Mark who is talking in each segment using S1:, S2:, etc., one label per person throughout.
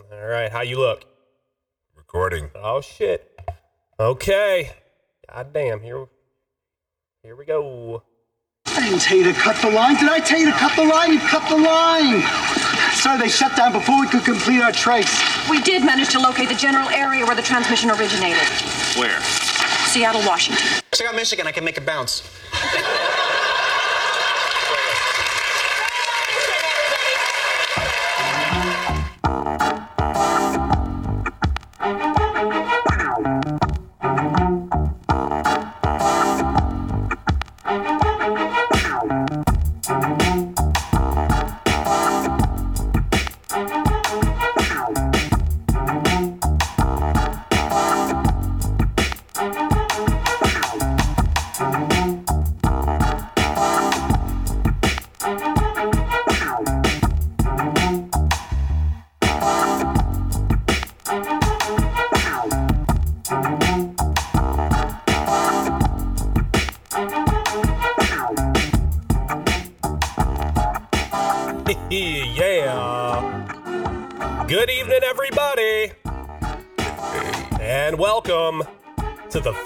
S1: All right, how you look?
S2: Recording.
S1: Oh shit. Okay. God damn. Here, here we go.
S3: I didn't tell you to cut the line. Did I tell you to cut the line? You cut the line. Sorry, they shut down before we could complete our trace.
S4: We did manage to locate the general area where the transmission originated.
S5: Where?
S4: Seattle, Washington.
S5: Check out Michigan. I can make it bounce.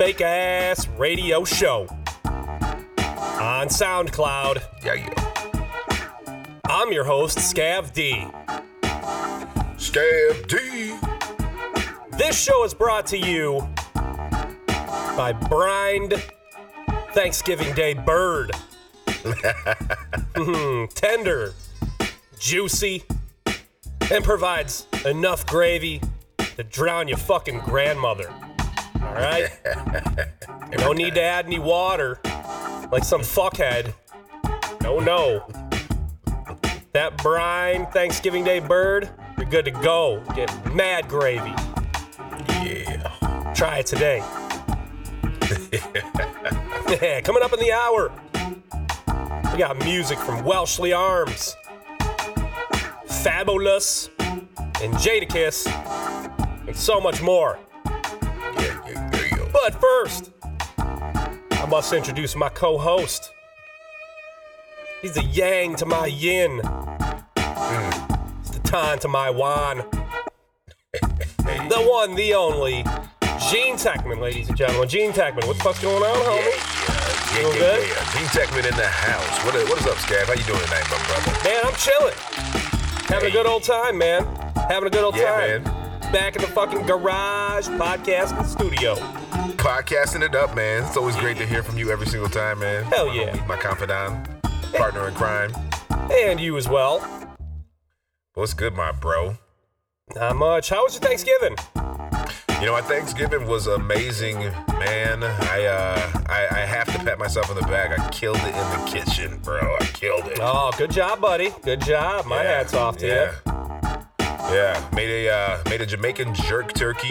S1: Fake Ass Radio Show on SoundCloud.
S2: Yeah, yeah.
S1: I'm your host, Scav D.
S2: Scab D.
S1: This show is brought to you by Brined Thanksgiving Day Bird. Mm, Tender, juicy, and provides enough gravy to drown your fucking grandmother. All right? no need to add any water like some fuckhead. No, no. That brine Thanksgiving Day bird, you're good to go. Get mad gravy.
S2: Yeah.
S1: Try it today. Yeah, Coming up in the hour, we got music from Welshly Arms, Fabolous, and Jadakiss, and so much more. But first, I must introduce my co host. He's the yang to my yin, it's the tan to my wan. The one, the only, Gene Techman, ladies and gentlemen. Gene Techman, what the fuck's going on, homie?
S2: Yeah, yeah,
S1: good?
S2: yeah, yeah. Gene Techman in the house. What, what is up, Scab? How you doing tonight, my brother?
S1: Man, I'm chilling. Having a good old time, man. Having a good old
S2: Yeah,
S1: time. Back in the fucking garage podcasting studio.
S2: Podcasting it up, man. It's always great to hear from you every single time, man.
S1: Hell yeah.
S2: My confidant, partner in crime.
S1: And you as well.
S2: What's good, my bro?
S1: Not much. How was your Thanksgiving?
S2: You know, my Thanksgiving was amazing, man. I uh, I, I have to pat myself on the back. I killed it in the kitchen, bro. I killed it.
S1: Oh, good job, buddy. Good job. My
S2: Yeah,
S1: hat's off to
S2: yeah.
S1: you.
S2: Yeah, made a uh, made a Jamaican jerk turkey.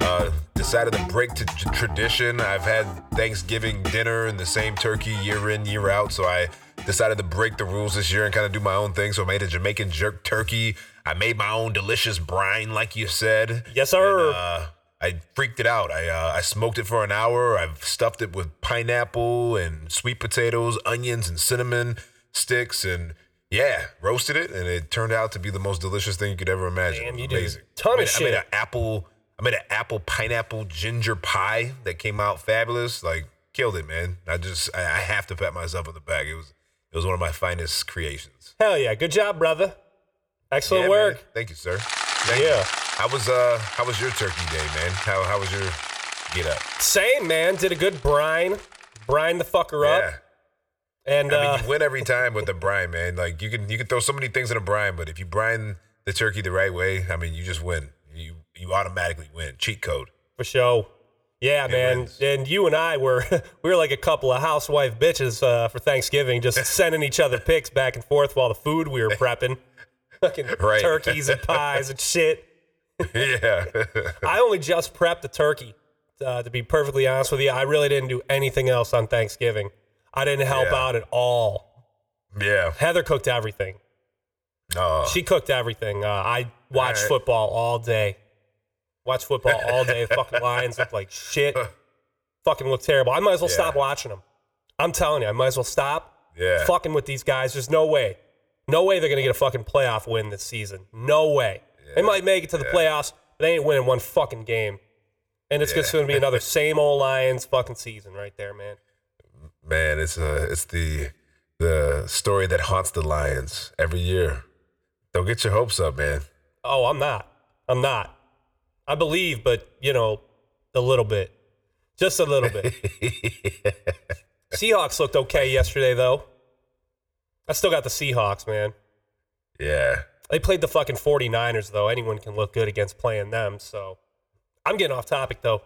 S2: Uh, decided to break to t- tradition. I've had Thanksgiving dinner and the same turkey year in year out, so I decided to break the rules this year and kind of do my own thing. So I made a Jamaican jerk turkey. I made my own delicious brine, like you said.
S1: Yes, sir.
S2: And, uh, I freaked it out. I uh, I smoked it for an hour. I've stuffed it with pineapple and sweet potatoes, onions and cinnamon sticks, and yeah, roasted it, and it turned out to be the most delicious thing you could ever imagine.
S1: Damn, you did a
S2: amazing.
S1: ton
S2: I
S1: of
S2: made, I made an apple. I made an apple pineapple ginger pie that came out fabulous. Like killed it, man. I just I, I have to pat myself on the back. It was it was one of my finest creations.
S1: Hell yeah. Good job, brother. Excellent
S2: Yeah,
S1: work.
S2: man. Thank you, sir. Thank
S1: Yeah.
S2: You. How was uh how was your turkey day, man? How how was your get up?
S1: Same, man. Did a good brine. Brine the fucker
S2: Yeah.
S1: up. And
S2: I mean,
S1: uh,
S2: you win every time with the brine, man. Like you can you can throw so many things in a brine, but if you brine the turkey the right way, I mean, you just win. You automatically win. Cheat code.
S1: for sure. Yeah, man.
S2: wins.
S1: And you and I were we were like a couple of housewife bitches uh, for Thanksgiving, just sending each other pics back and forth while the food we were prepping. Fucking
S2: Right.
S1: turkeys and pies and shit.
S2: yeah.
S1: I only just prepped the turkey. Uh, to be perfectly honest with you, I really didn't do anything else on Thanksgiving. I didn't help
S2: Yeah.
S1: out at all.
S2: yeah.
S1: Heather cooked everything.
S2: Oh.
S1: She cooked everything. Uh, I watched football all day. Watched football all day. fucking Lions look like shit. fucking look terrible. I might as well stop watching them. I'm telling you, I might as well stop
S2: Yeah.
S1: fucking with these guys. There's no way. No way they're going to get a fucking playoff win this season. No way. They might make it to the playoffs, but they ain't winning one fucking game. And it's just going to be another same old Lions fucking season right there, man.
S2: Man, it's uh it's the the story that haunts the Lions every year. Don't get your hopes up, man.
S1: Oh, I'm not. I'm not. I believe, but you know, a little bit, just a little bit. Seahawks looked okay yesterday, though. I still got the Seahawks, man.
S2: Yeah.
S1: They played the fucking 49ers, though. Anyone can look good against playing them. So I'm getting off topic, though.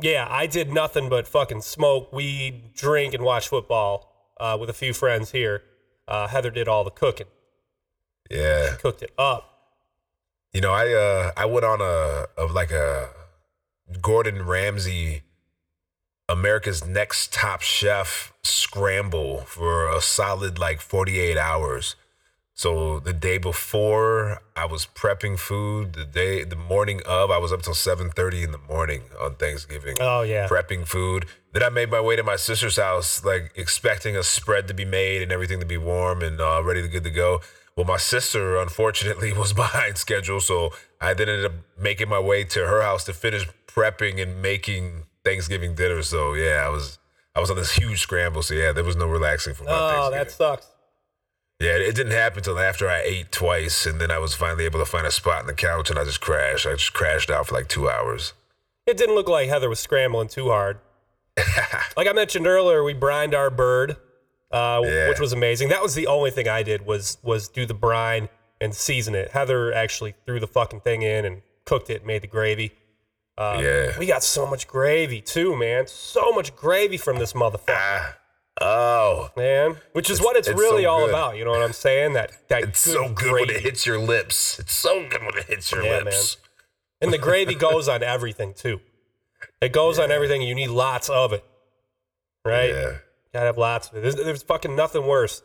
S1: Yeah, I did nothing but fucking smoke, weed, drink, and watch football uh, with a few friends here. Uh, Heather did all the cooking,
S2: Yeah.
S1: cooked it up.
S2: You know, I uh I went on a of like a Gordon Ramsay America's Next Top Chef scramble for a solid like 48 hours. So the day before I was prepping food, the day the morning of I was up till 7:30 in the morning on Thanksgiving.
S1: Oh, yeah.
S2: Prepping food. Then I made my way to my sister's house like expecting a spread to be made and everything to be warm and uh, ready to good to go. Well, my sister unfortunately was behind schedule, so I then ended up making my way to her house to finish prepping and making Thanksgiving dinner. So yeah, I was I was on this huge scramble. So yeah, there was no relaxing for my
S1: Oh, that sucks.
S2: Yeah, it didn't happen until after I ate twice, and then I was finally able to find a spot on the couch, and I just crashed. I just crashed out for like two hours.
S1: It didn't look like Heather was scrambling too hard. like I mentioned earlier, we brined our bird, uh,
S2: Yeah.
S1: which was amazing. That was the only thing I did was was do the brine and season it. Heather actually threw the fucking thing in and cooked it, made the gravy. Uh,
S2: yeah.
S1: We got so much gravy too, man. So much gravy from this motherfucker,
S2: Ah. Oh,
S1: man. Which is what it's,
S2: it's
S1: really
S2: so
S1: all about. You know what I'm saying? That that
S2: it's
S1: good
S2: so good when it hits your lips. It's so good when it hits your
S1: Yeah,
S2: lips.
S1: And the gravy goes on everything too. It goes on everything. You need lots of it, right?
S2: Yeah.
S1: Gotta have lots of it. There's, there's fucking nothing worse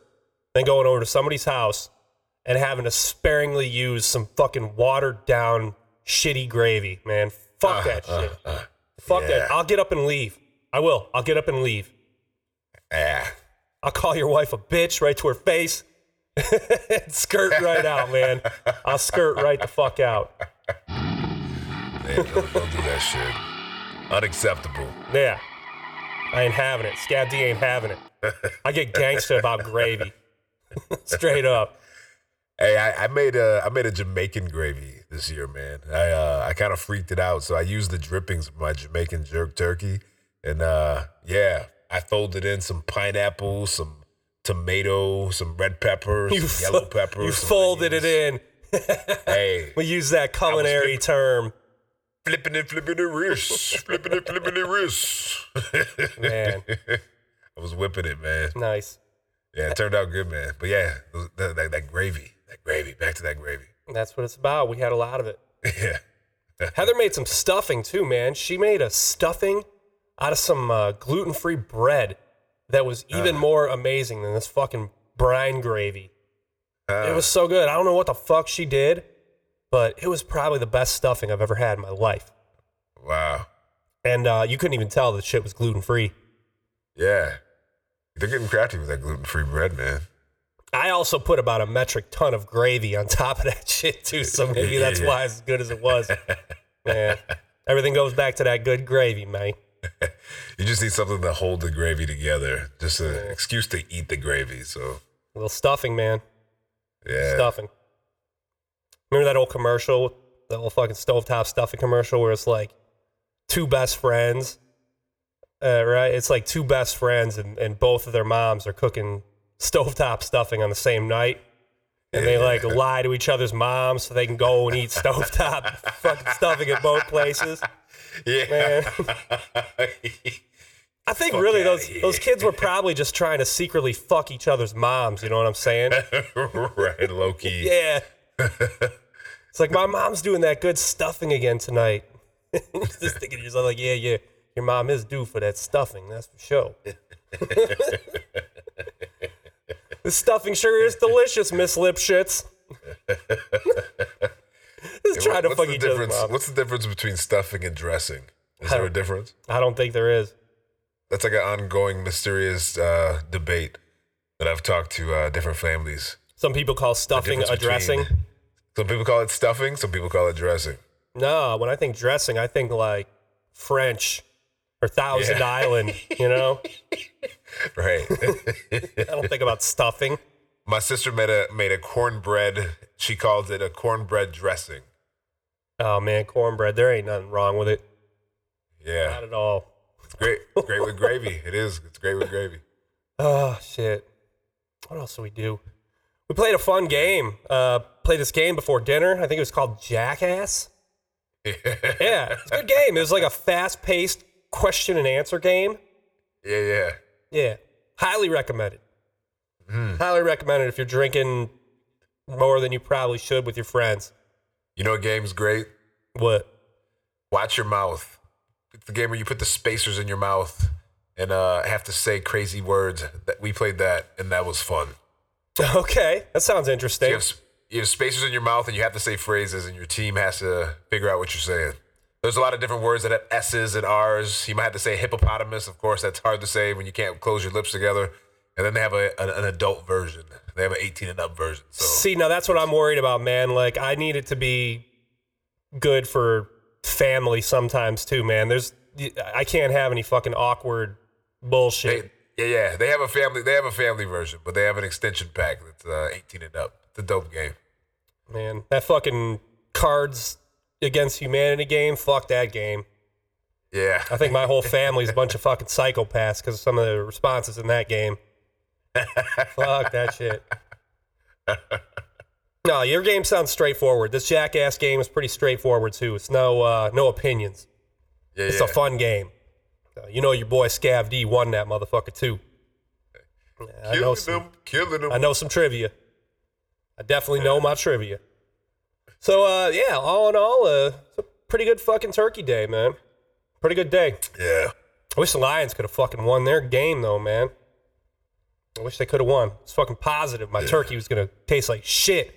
S1: than going over to somebody's house and having to sparingly use some fucking watered down shitty gravy, man. Fuck that shit. Fuck that.
S2: Uh.
S1: I'll get up and leave. I will. I'll get up and leave.
S2: Ah.
S1: I'll call your wife a bitch right to her face. skirt right out, man. I'll skirt right the fuck out.
S2: Man, don't, don't do that shit. Unacceptable.
S1: Yeah. I ain't having it. Scab D ain't having it. I get gangsta about gravy. Straight up.
S2: Hey, I, I made a I made a Jamaican gravy this year, man. I uh, I kind of freaked it out, so I used the drippings of my Jamaican jerk turkey, and uh, yeah, I folded in some pineapple, some tomato, some red pepper,
S1: You,
S2: some yellow
S1: fo-
S2: pepper.
S1: you folded it in.
S2: Hey,
S1: We use that culinary term.
S2: Flipping it, flipping the wrist, flipping it, flipping the wrist.
S1: Man,
S2: I was whipping it, man.
S1: nice.
S2: Yeah, it turned out good, man. But yeah, that, that, that gravy, that gravy, back to that gravy.
S1: That's what it's about. We had a lot of it.
S2: yeah.
S1: Heather made some stuffing too, man. She made a stuffing out of some uh, gluten free bread that was even more amazing than this fucking brine gravy. it was so good. I don't know what the fuck she did, but it was probably the best stuffing I've ever had in my life.
S2: Wow.
S1: And uh, you couldn't even tell the shit was gluten free.
S2: Yeah. They're getting crafty with that gluten free bread, man.
S1: I also put about a metric ton of gravy on top of that shit too, so maybe that's why it's as good as it was. Man, everything goes back to that good gravy, man.
S2: You just need something to hold the gravy together. Just an excuse to eat the gravy. So,
S1: A little stuffing, man.
S2: yeah.
S1: Stuffing. Remember that old commercial, the old fucking stovetop stuffing commercial where it's like two best friends, uh, right? It's like two best friends and, and both of their moms are cooking stovetop stuffing on the same night. And they like lie to each other's moms so they can go and eat stovetop fucking stuffing at both places.
S2: Yeah.
S1: Man. I think
S2: Fuck
S1: really those
S2: here.
S1: those kids were probably just trying to secretly fuck each other's moms. You know what I'm saying?
S2: right, low key.
S1: Yeah. it's like my mom's doing that good stuffing again tonight. just thinking to yourself like, yeah, yeah, your mom is due for that stuffing. That's for sure. this stuffing sure is delicious, Miss Lipschitz. just trying to
S2: What's
S1: fuck
S2: the
S1: each
S2: difference?
S1: moms.
S2: What's the difference between stuffing and dressing? Is there a difference?
S1: I don't think there is.
S2: That's like an ongoing mysterious uh, debate that I've talked to uh, different families.
S1: Some people call stuffing a dressing.
S2: between- Some people call it stuffing. Some people call it dressing.
S1: No, when I think dressing, I think like French or Thousand
S2: Yeah.
S1: Island. You know,
S2: Right.
S1: I don't think about stuffing.
S2: My sister made a made a cornbread. She calls it a cornbread dressing.
S1: Oh man, cornbread. There ain't nothing wrong with it.
S2: Yeah, not
S1: at all.
S2: it's great. It's great with gravy. It is. It's great with gravy.
S1: Oh shit. What else do we do? We played a fun game. Uh, played this game before dinner. I think it was called Jackass. Yeah, it's a good game. It was like a fast-paced question and answer game.
S2: Yeah, yeah.
S1: Yeah, highly recommended. Highly recommended if you're drinking more than you probably should with your friends.
S2: You know, a game's great.
S1: What?
S2: Watch your mouth. It's the game where you put the spacers in your mouth and uh, have to say crazy words. That we played that, and that was fun.
S1: Okay, that sounds interesting.
S2: have, s- you have spacers in your mouth, and you have to say phrases, and your team has to figure out what you're saying. There's a lot of different words that have S's and R's. You might have to say hippopotamus. Of course, that's hard to say when you can't close your lips together. And then they have a, an, an adult version. They have an 18 and up version. So
S1: See, now that's what I'm worried about, man. Like, I need it to be good for family sometimes too, man. There's, I can't have any fucking awkward bullshit.
S2: they, yeah, yeah, they have a family. They have a family version, but they have an extension pack that's uh, 18 and up. A dope game.
S1: man, that fucking Cards Against Humanity game, fuck that game.
S2: Yeah,
S1: I think my whole family's a bunch of fucking psychopaths because of some of the responses in that game. Fuck that shit. No, your game sounds straightforward. This jackass game is pretty straightforward too. It's no uh, no opinions.
S2: yeah,
S1: It's
S2: yeah.
S1: a fun game. Uh, you know your boy Scav D won that motherfucker too. Yeah, I know
S2: killing
S1: some,
S2: them, killing them.
S1: I know some trivia. I definitely know my trivia. So uh, yeah, all in all, uh, it's a pretty good fucking turkey day, man. Pretty good day.
S2: Yeah,
S1: I wish the Lions could have fucking won their game though, man. I wish they could have won. It's fucking positive. My turkey was gonna taste like shit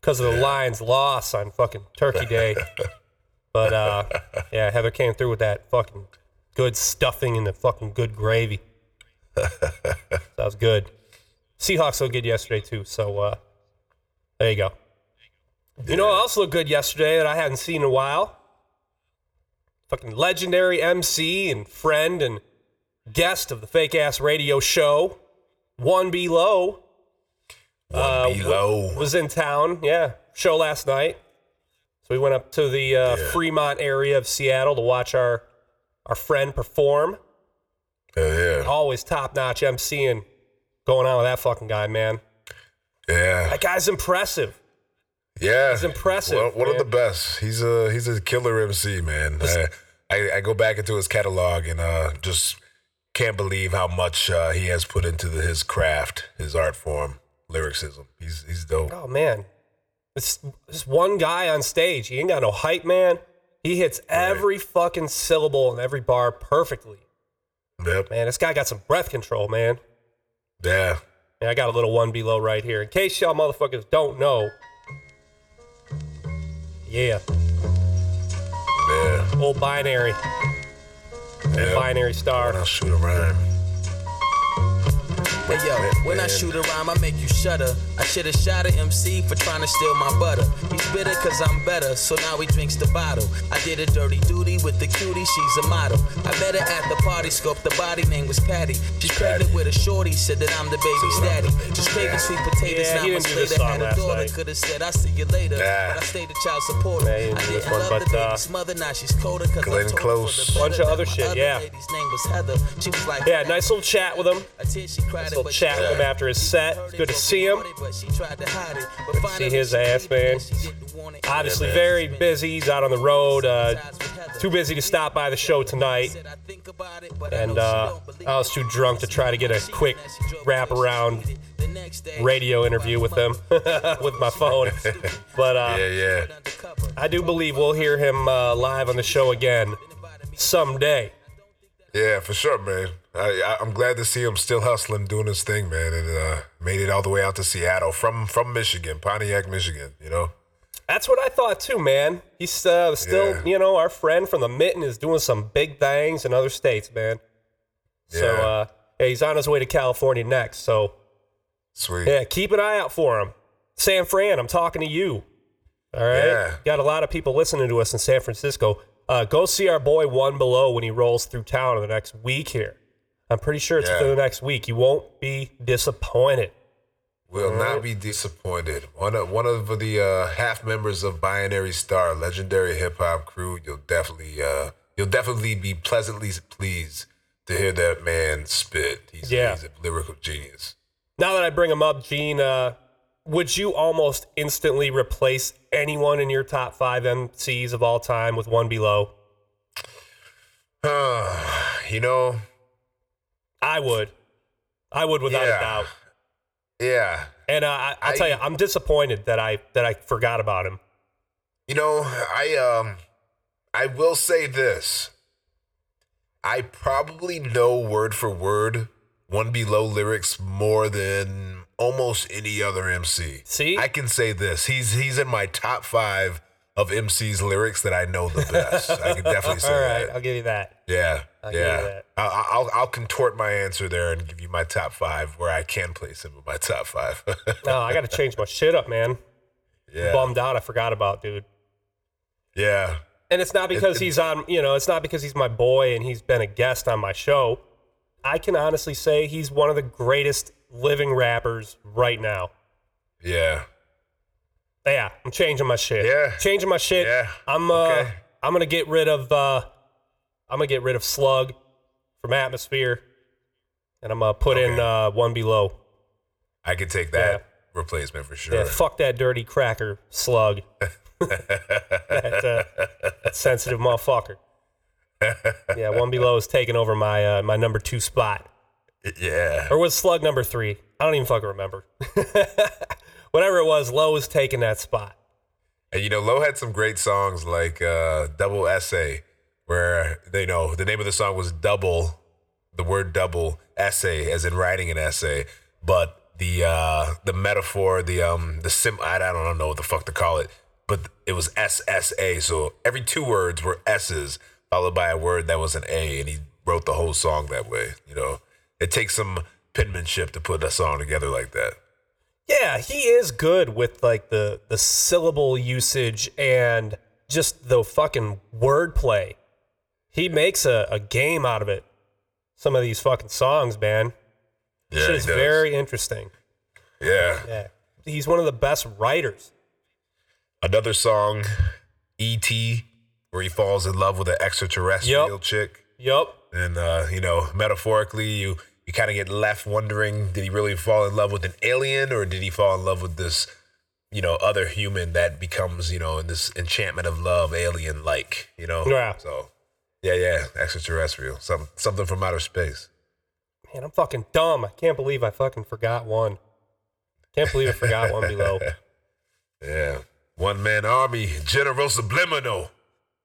S1: because of the Lions' loss on fucking Turkey Day. but uh, yeah, Heather came through with that fucking good stuffing and the fucking good gravy. that was good. Seahawks so good yesterday too. So uh, there you go. You know, what else looked good yesterday that I hadn't seen in a while fucking legendary MC and friend and guest of the fake ass radio show, One Be Lo,
S2: one
S1: uh,
S2: below.
S1: was in town. Yeah, show last night. So we went up to the uh,
S2: Yeah.
S1: Fremont area of Seattle to watch our our friend perform.
S2: Hell yeah,
S1: Always top notch MCing going on with that fucking guy, man.
S2: Yeah,
S1: That guy's impressive.
S2: yeah.
S1: He's impressive,
S2: One, one of the best. He's a he's a killer MC, man. I, I I go back into his catalog and uh, just can't believe how much uh, he has put into the, his craft, his art form, lyricism. He's he's dope.
S1: Oh man, it's this one guy on stage. He ain't got no hype, man. He hits every fucking syllable and every bar perfectly.
S2: Yep.
S1: Man, this guy got some breath control, man.
S2: Yeah.
S1: And I got a little One Be Lo right here. In case y'all motherfuckers don't know. Yeah,
S2: Yeah.
S1: old binary,
S2: yeah.
S1: binary star.
S2: I'll shoot a rhyme.
S6: Hey yo, when I shoot a rhyme, I make you shudder. I should've shot a MC for trying to steal my butter. He's bitter cause I'm better, so now he drinks the bottle. I did a dirty duty with the cutie, she's a model. I met her at the party, scoped the body, name was Patty. She's pregnant with a shorty, said that I'm the baby's daddy. Just craving sweet potatoes,
S1: Yeah,
S6: now
S1: he
S6: months
S1: didn't do this
S6: later
S1: song
S6: had a daughter. Could've said I'll see you later,
S2: Nah.
S6: but I stayed a child support.
S1: Nah, he didn't
S6: I
S1: this
S6: didn't
S1: one,
S6: love
S1: but,
S6: the
S1: uh,
S6: baby's mother, now she's colder cause
S2: Glenn
S6: I told
S2: Close.
S6: her for the
S1: Bunch of other shit,
S6: other
S1: yeah.
S6: lady's name was Heather. She was like,
S1: Yeah, nice little chat with him.
S6: I tear, she cried
S1: Nice little chat with him after his set. It's good to see him.
S6: But she tried to hide it. But finally
S1: see his ass, man.
S6: and she didn't want it.
S1: Obviously,
S2: man.
S1: very busy. He's out on the road. Uh, too busy to stop by the show tonight.
S6: Said, "I think about it, but I
S1: And uh, I was too drunk to try to get a quick wrap around
S6: The next day,
S1: radio interview with him with my phone. But uh,
S2: Yeah, yeah.
S1: I do believe we'll hear him uh, live on the show again someday.
S2: Yeah, for sure, man. I, I, I'm glad to see him still hustling, doing his thing, man, and uh, made it all the way out to Seattle from from Michigan, Pontiac, Michigan. You know.
S1: That's what I thought too, man. He's uh, still,
S2: Yeah.
S1: you know, our friend from the Mitten is doing some big things in other states, man. So
S2: Yeah.
S1: uh, yeah, he's on his way to California next. So
S2: Sweet.
S1: yeah, keep an eye out for him. San Fran, I'm talking to you. All right.
S2: Yeah.
S1: Got a lot of people listening to us in San Francisco. Uh, go see our boy One Be Lo when he rolls through town in the next week here. I'm pretty sure it's
S2: Yeah.
S1: for the next week. You won't be disappointed.
S2: Will not be disappointed. One of one of the uh, half members of Binary Star, legendary hip hop crew. You'll definitely uh, you'll definitely be pleasantly pleased to hear that man spit. He's,
S1: Yeah.
S2: he's a lyrical genius.
S1: Now that I bring him up, Gene, uh, would you almost instantly replace anyone in your top five MCs of all time with One Be Lo?
S2: you know,
S1: I would. I would without
S2: Yeah.
S1: a doubt.
S2: yeah.
S1: And uh, I, I'll
S2: I-
S1: tell you, I'm disappointed that I that I forgot about him.
S2: You know, I um I will say this. I probably know word for word One Be Lo lyrics more than almost any other MC.
S1: See?
S2: I can say this. He's he's in my top five of MC's lyrics that I know the best. I can definitely say that.
S1: All right,
S2: that.
S1: I'll give you that.
S2: Yeah.
S1: I'll
S2: yeah. I'll, I'll I'll contort my answer there and give you my top five where I can place him in my top five.
S1: No, I got to change my shit up, man.
S2: yeah.
S1: Bummed out. I forgot about dude.
S2: Yeah.
S1: And it's not because
S2: it-
S1: he's on, you know, it's not because he's my boy and he's been a guest on my show. I can honestly say he's one of the greatest living rappers right now.
S2: Yeah.
S1: Yeah, I'm changing my shit.
S2: Yeah.
S1: changing my shit.
S2: Yeah.
S1: I'm uh,
S2: Okay.
S1: I'm gonna get rid of uh, I'm gonna get rid of Slug from Atmosphere, and I'm gonna put in uh, One Be Lo.
S2: I could take that replacement for sure.
S1: Yeah, fuck that dirty cracker Slug. that, uh, that sensitive motherfucker. Yeah, One Be Lo is taking over my uh, my number two spot.
S2: Yeah.
S1: Or was Slug number three? I don't even fucking remember. Whatever it was, Low was taking that spot.
S2: And you know, Low had some great songs like uh, Double Essay, where they know the name of the song was Double, the word double essay, as in writing an essay, but the uh, the metaphor, the um, the sim, I don't know what the fuck to call it, but it was SSA. So every two words were S's followed by a word that was an A, and he wrote the whole song that way. You know, it takes some penmanship to put a song together like that.
S1: Yeah, he is good with like the the syllable usage and just the fucking wordplay. He makes a, a game out of it. Some of these fucking songs, man.
S2: Yeah,
S1: Shit is
S2: does.
S1: very interesting.
S2: yeah.
S1: Yeah. He's one of the best writers.
S2: Another song, E.T., where he falls in love with an extraterrestrial
S1: Yup.
S2: chick.
S1: Yup.
S2: And, uh, you know, metaphorically, you, you kind of get left wondering did he really fall in love with an alien or did he fall in love with this, you know, other human that becomes, you know, in this enchantment of love, alien like, you know?
S1: Yeah.
S2: So, yeah, yeah, extraterrestrial. Some, something from outer space.
S1: Man, I'm fucking dumb. I can't believe I fucking forgot one. Can't believe I forgot One Be Lo.
S2: Yeah. One man army, General Subliminal,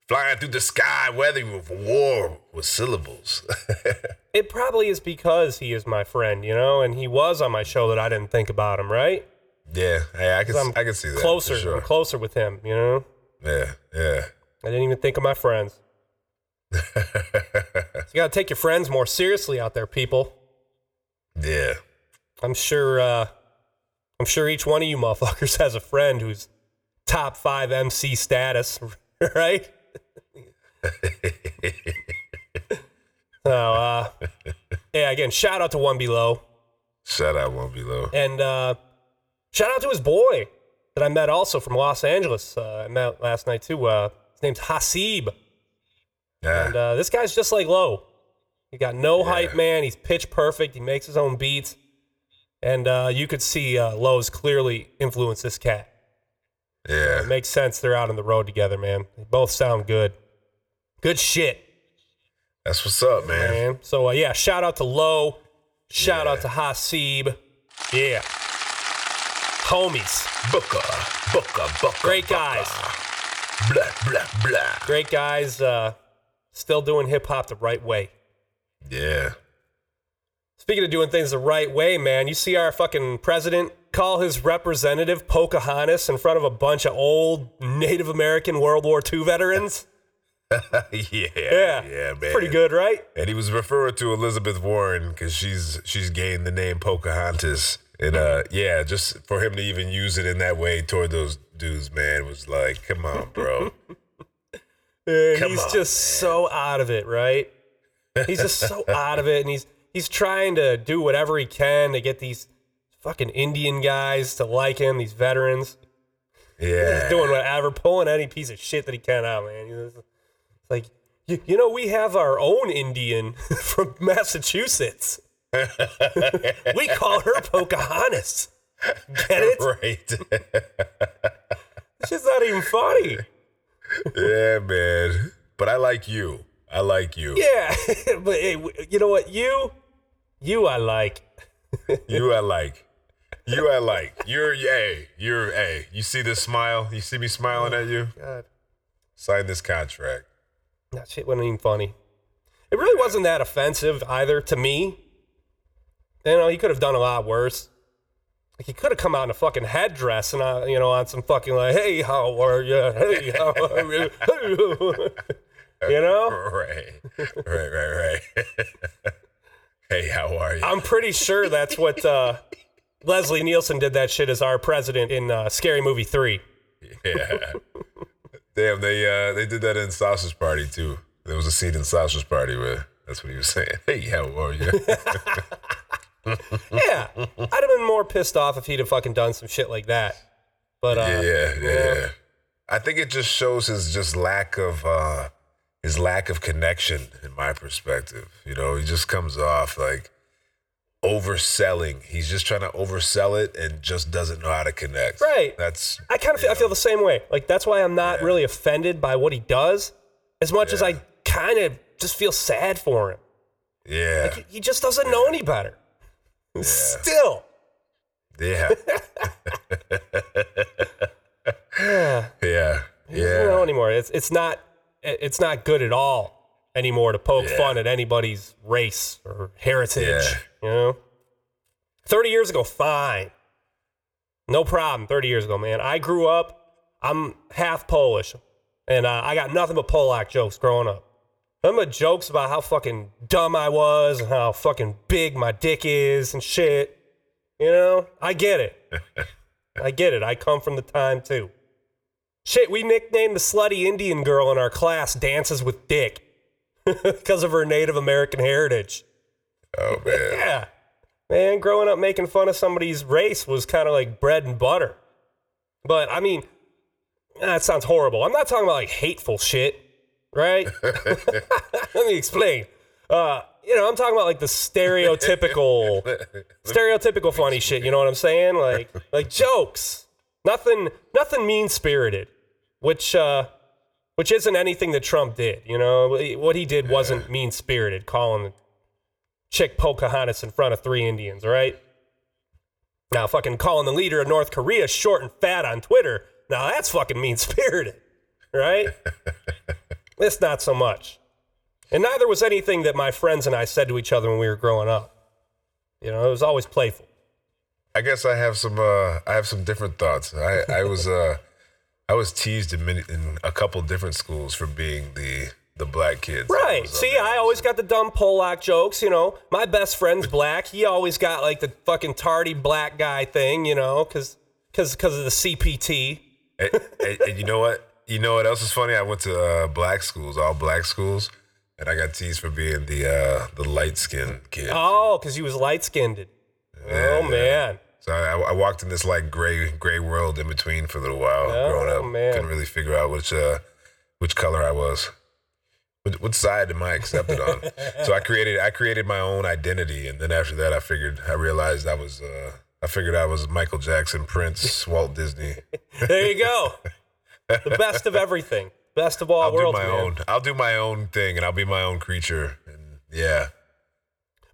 S2: flying through the sky, weathering with war with syllables.
S1: It probably is because he is my friend, you know, and he was on my show that I didn't think about him, right?
S2: yeah, yeah, I can,
S1: I'm
S2: I can see that.
S1: Closer,
S2: sure.
S1: I'm closer with him, you know.
S2: Yeah, yeah.
S1: I didn't even think of my friends. So you gotta take your friends more seriously out there, people.
S2: yeah.
S1: I'm sure. uh I'm sure each one of you motherfuckers has a friend who's top five MC status, right? so, uh, yeah. Again, shout out to One Be Lo,
S2: Shout out One Be Lo.
S1: and uh, shout out to his boy that I met also from Los Angeles. Uh, I met last night too. Uh, his name's Hasib.
S2: Yeah.
S1: And uh, this guy's just like Low. He got no hype, man. He's pitch perfect. He makes his own beats. And uh, you could see uh, Lowe's clearly influenced this cat.
S2: yeah.
S1: It makes sense they're out on the road together, man. They both sound good. Good shit,
S2: That's what's up, man.
S1: man. So, uh, yeah, shout out to Low. Shout
S2: Yeah.
S1: out to Hasib. Yeah. Homies.
S2: Booker, Booker, Booker.
S1: Great guys.
S2: Blah, blah, blah.
S1: Great guys. Uh, still doing hip hop the right way.
S2: Yeah.
S1: Speaking of doing things the right way, man, you see our fucking president call his representative Pocahontas in front of a bunch of old Native American World War II veterans?
S2: yeah.
S1: Yeah.
S2: Yeah, man.
S1: Pretty good, right?
S2: And he was referring to Elizabeth Warren because she's she's gained the name Pocahontas And uh, yeah, just for him to even use it in that way toward those dudes, man, was like, come on, bro. Come
S1: he's
S2: on,
S1: just so out of it, right? He's just so out of it, and he's he's trying to do whatever he can to get these fucking Indian guys to like him, these veterans.
S2: Yeah.
S1: He's doing whatever, pulling any piece of shit that he can out, man. It's like, you, you know, we have our own Indian from Massachusetts. we call her Pocahontas. Get it?
S2: Right.
S1: It's just not even funny.
S2: Yeah, man. But I like you. I like you.
S1: Yeah, but hey, you know what? You, you, I like.
S2: You I like. You I like. You're hey, you're hey. You see this smile? You see me smiling at you?
S1: Oh, God,
S2: Sign this contract.
S1: that shit wasn't even funny. It really wasn't that offensive either to me. You know, he could have done a lot worse. Like he could have come out in a fucking headdress and uh, you know on some fucking like, hey, how are you? Hey, how are you? you know,
S2: Right. Right, right, right. hey, how are you?
S1: I'm pretty sure that's what uh, Leslie Nielsen did. That shit as our president in uh, Scary Movie Three.
S2: Yeah. Damn, they uh they did that in Sausage Party too. There was a scene in Sausage Party where that's what he was saying. Hey, how are you?
S1: Yeah, I'd have been more pissed off if he'd have fucking done some shit like that. But uh,
S2: yeah, yeah, yeah, yeah. I think it just shows his just lack of uh his lack of connection in my perspective. You know, he just comes off like overselling. He's just trying to oversell it and just doesn't know how to connect.
S1: Right.
S2: That's
S1: I kind of feel, I feel the same way. Like that's why I'm not really offended by what he does, as much as I kind of just feel sad for him.
S2: yeah.
S1: He, he just doesn't know any better. Still,
S2: Yeah. yeah. Yeah.
S1: know anymore. It's it's not it's not good at all anymore to poke
S2: Yeah.
S1: fun at anybody's race or heritage.
S2: Yeah.
S1: You know, thirty years ago, fine, no problem. Thirty years ago, man, I grew up. I'm half Polish, and uh, I got nothing but Polak jokes growing up. But jokes about how fucking dumb I was and how fucking big my dick is and shit. You know, I get it. I get it. I come from the time too. Shit, we nicknamed the slutty Indian girl in our class Dances with Dick because of her Native American heritage.
S2: Oh man.
S1: Yeah. Man, growing up making fun of somebody's race was kind of like bread and butter. But I mean, that sounds horrible. I'm not talking about like hateful shit, right? Let me explain. Uh, you know, I'm talking about like the stereotypical, stereotypical funny shit. You know what I'm saying? Like, like jokes. Nothing, nothing mean spirited, which, uh, which isn't anything that Trump did. You know, what he did wasn't mean spirited, calling the chick Pocahontas in front of three Indians, right? Now, fucking calling the leader of North Korea short and fat on Twitter. Now that's fucking mean spirited, right? This not so much. And neither was anything that my friends and I said to each other when we were growing up. You know, it was always playful.
S2: I guess I have some uh I have some different thoughts. I I was uh I was teased in many in a couple different schools for being the the black kids. that
S1: Right. See, I always got the dumb Polak jokes, you know. My best friend's black. He always got like the fucking tardy black guy thing, you know, cuz cuz cuz of the CPT.
S2: and, and- and you know what? You know what else is funny? I went to uh, black schools, all black schools, and I got teased for being the uh, the light skinned kid.
S1: Oh, cuz he was light-skinned. oh man.
S2: So I, I walked in this like gray gray world in between for a little while
S1: Oh,
S2: growing up.
S1: man.
S2: Couldn't really figure out which uh which color I was. Which, which side am I accepted on? so I created I created my own identity, and then after that, I figured I realized I was uh I figured I was Michael Jackson, Prince, Walt Disney.
S1: There you go. the best of everything. Best of all
S2: I'll do my
S1: man.
S2: own. I'll do my own thing, and I'll be my own creature. And yeah,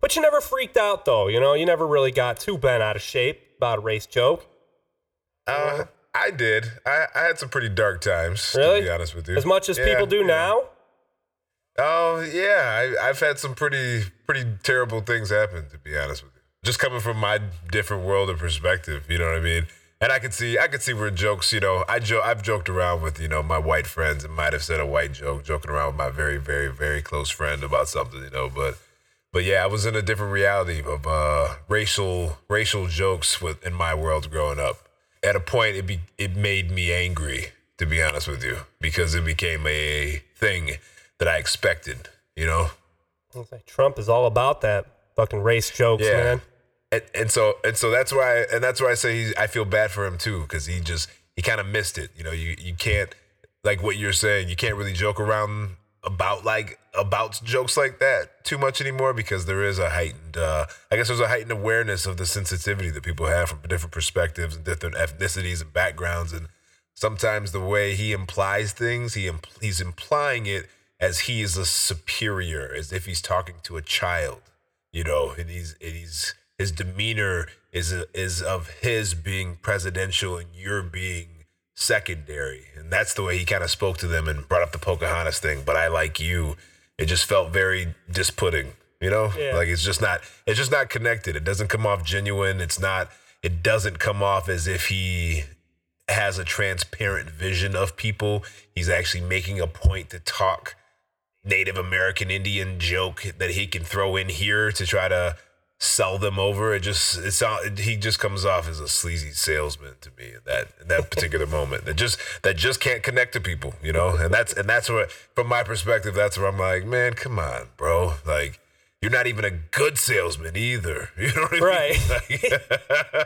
S1: But you never freaked out though, you know? You never really got too bent out of shape about a race joke.
S2: uh, I did. I, I had some pretty dark times.
S1: Really?
S2: To be honest with you,
S1: As much as
S2: Yeah,
S1: people do
S2: yeah.
S1: now?
S2: Oh yeah, I, I've had some pretty pretty terrible things happen. To be honest with you, just coming from my different world of perspective, you know what I mean. And I could see, I could see where jokes, you know, I jo- I've joked around with, you know, my white friends and might have said a white joke, joking around with my very, very, very close friend about something, you know. But but yeah, I was in a different reality of uh, racial racial jokes with in my world growing up. At a point, it be it made me angry to be honest with you because it became a thing that I expected. You know,
S1: like Trump is all about that fucking race jokes,
S2: Yeah.
S1: man.
S2: And, and so and so that's why and that's why I say I feel bad for him too because he just he kind of missed it. You know, you you can't like what you're saying. You can't really joke around about like about jokes like that too much anymore because there is a heightened uh, I guess there's a heightened awareness of the sensitivity that people have from different perspectives and different ethnicities and backgrounds and sometimes the way he implies things he impl- he's implying it as he is a superior as if he's talking to a child you know, and he's and he's his demeanor is is of his being presidential and you're being secondary, and that's the way he kind of spoke to them and brought up the Pocahontas thing. But I like you, it just felt very disputting, you know,
S1: Yeah.
S2: like it's just not it's just not connected. It doesn't come off genuine. It's not. It doesn't come off as if he has a transparent vision of people. He's actually making a point to talk Native American Indian joke that he can throw in here to try to sell them over. It just it's not, he just comes off as a sleazy salesman to me in that in that particular moment. That just that just can't connect to people, you know. And that's and that's where from my perspective, that's where I'm like, man, come on, bro. Like you're not even a good salesman either. You know what I mean?
S1: Right.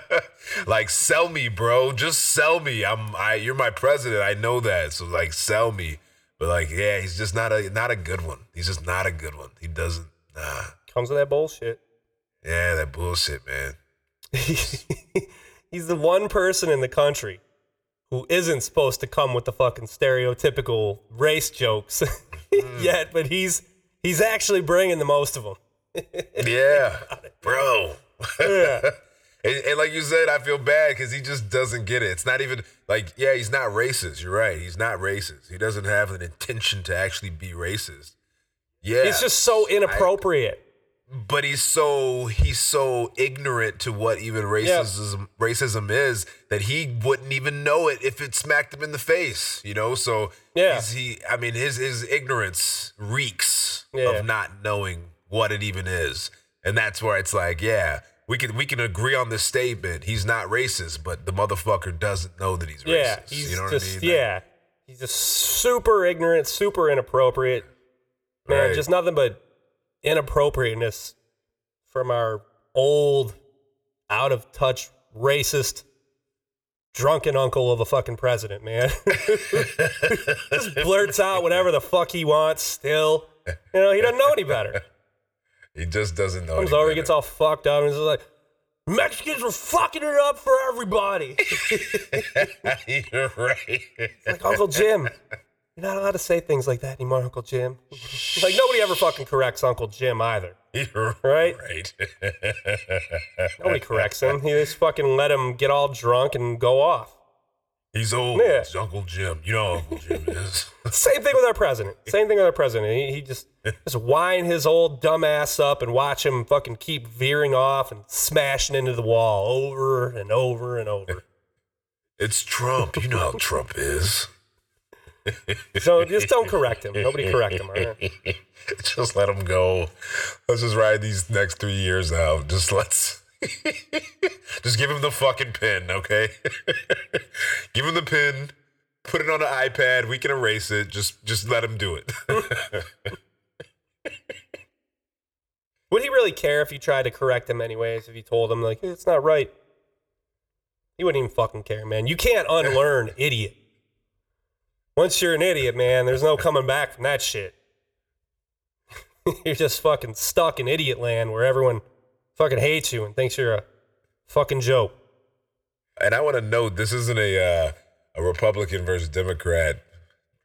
S2: Like, like, sell me, bro. Just sell me. I'm I you're my president. I know that. So like sell me. But like, yeah, he's just not a not a good one. He's just not a good one. He doesn't nah.
S1: Comes with that bullshit.
S2: Yeah, that bullshit, man.
S1: He's the one person in the country who isn't supposed to come with the fucking stereotypical race jokes mm-hmm. yet, but he's he's actually bringing the most of them.
S2: Yeah, bro.
S1: Yeah.
S2: And, and like you said, I feel bad because he just doesn't get it. It's not even like, yeah, he's not racist. You're right. He's not racist. He doesn't have an intention to actually be racist. Yeah,
S1: He's just so inappropriate.
S2: But he's so he's so ignorant to what even racism racism is that he wouldn't even know it if it smacked him in the face. You know, so
S1: Yeah.
S2: he. I mean, his his ignorance reeks
S1: Yeah.
S2: of not knowing what it even is, and that's where it's like, yeah. We can we can agree on this statement. He's not racist, but the motherfucker doesn't know that he's
S1: yeah,
S2: racist.
S1: he's
S2: you know what
S1: just
S2: I mean?
S1: yeah, he's just super ignorant, super inappropriate. Man,
S2: Right.
S1: just nothing but inappropriateness from our old, out of touch, racist, drunken uncle of a fucking president, man. just blurts out whatever the fuck he wants. Still, you know, he doesn't know any better.
S2: He just doesn't know.
S1: Comes over, he
S2: better.
S1: gets all fucked up, and he's like. Mexicans are fucking it up for everybody.
S2: You're right.
S1: like Uncle Jim. You're not allowed to say things like that anymore, Uncle Jim. like nobody ever fucking corrects Uncle Jim either.
S2: You're
S1: Right?
S2: right.
S1: Nobody corrects him. He just fucking let him get all drunk and go off.
S2: He's old.
S1: Yeah.
S2: It's Uncle Jim. You know how Uncle Jim is.
S1: Same thing with our president. Same thing with our president. He, he just just wind his old dumb ass up and watch him fucking keep veering off and smashing into the wall over and over and over.
S2: It's Trump. You know how Trump is.
S1: So just don't correct him. Nobody correct him. All right?
S2: just let him go. Let's just ride these next three years out. Just let's. just give him the fucking pin, okay? give him the pin. Put it on an iPad. We can erase it. Just, just let him do it.
S1: Would he really care if you tried to correct him anyways? If you told him like "Hey, it's not right, he wouldn't even fucking care, man. You can't unlearn idiot. Once you're an idiot, man, there's no coming back from that shit. you're just fucking stuck in idiot land where everyone fucking hates you and thinks you're a fucking joke.
S2: And I want to note this isn't a uh, a Republican versus Democrat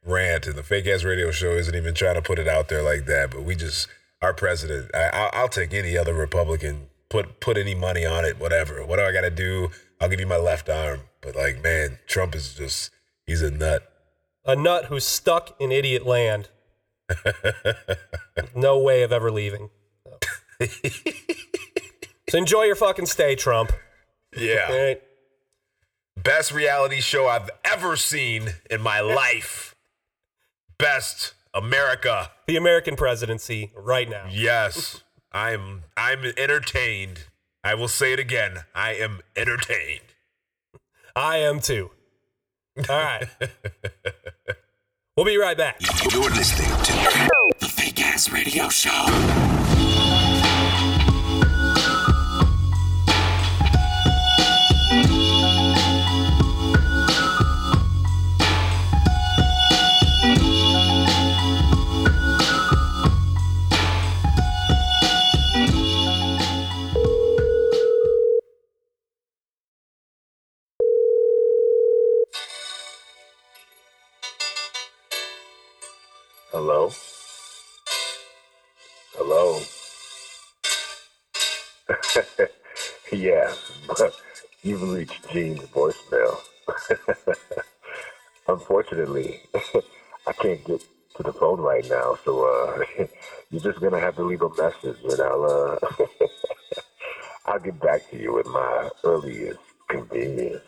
S2: rant, and the fake ass radio show isn't even trying to put it out there like that. But we just our president. I, I'll, I'll take any other Republican. Put put any money on it. Whatever. What do I got to do? I'll give you my left arm. But like, man, Trump is just he's a nut.
S1: A nut who's stuck in idiot land. no way of ever leaving. So. so enjoy your fucking stay, Trump.
S2: Yeah.
S1: Right.
S2: Best reality show I've ever seen in my life. Best America.
S1: The American presidency right now.
S2: Yes. I'm I'm entertained. I will say it again. I am entertained.
S1: I am too. All right. we'll be right back.
S7: You're listening to the Fake Ass Radio Show.
S8: yeah, but you've reached Gene's voicemail. Unfortunately, I can't get to the phone right now, so uh, you're just gonna have to leave a message, and I'll uh, I'll get back to you at my earliest convenience.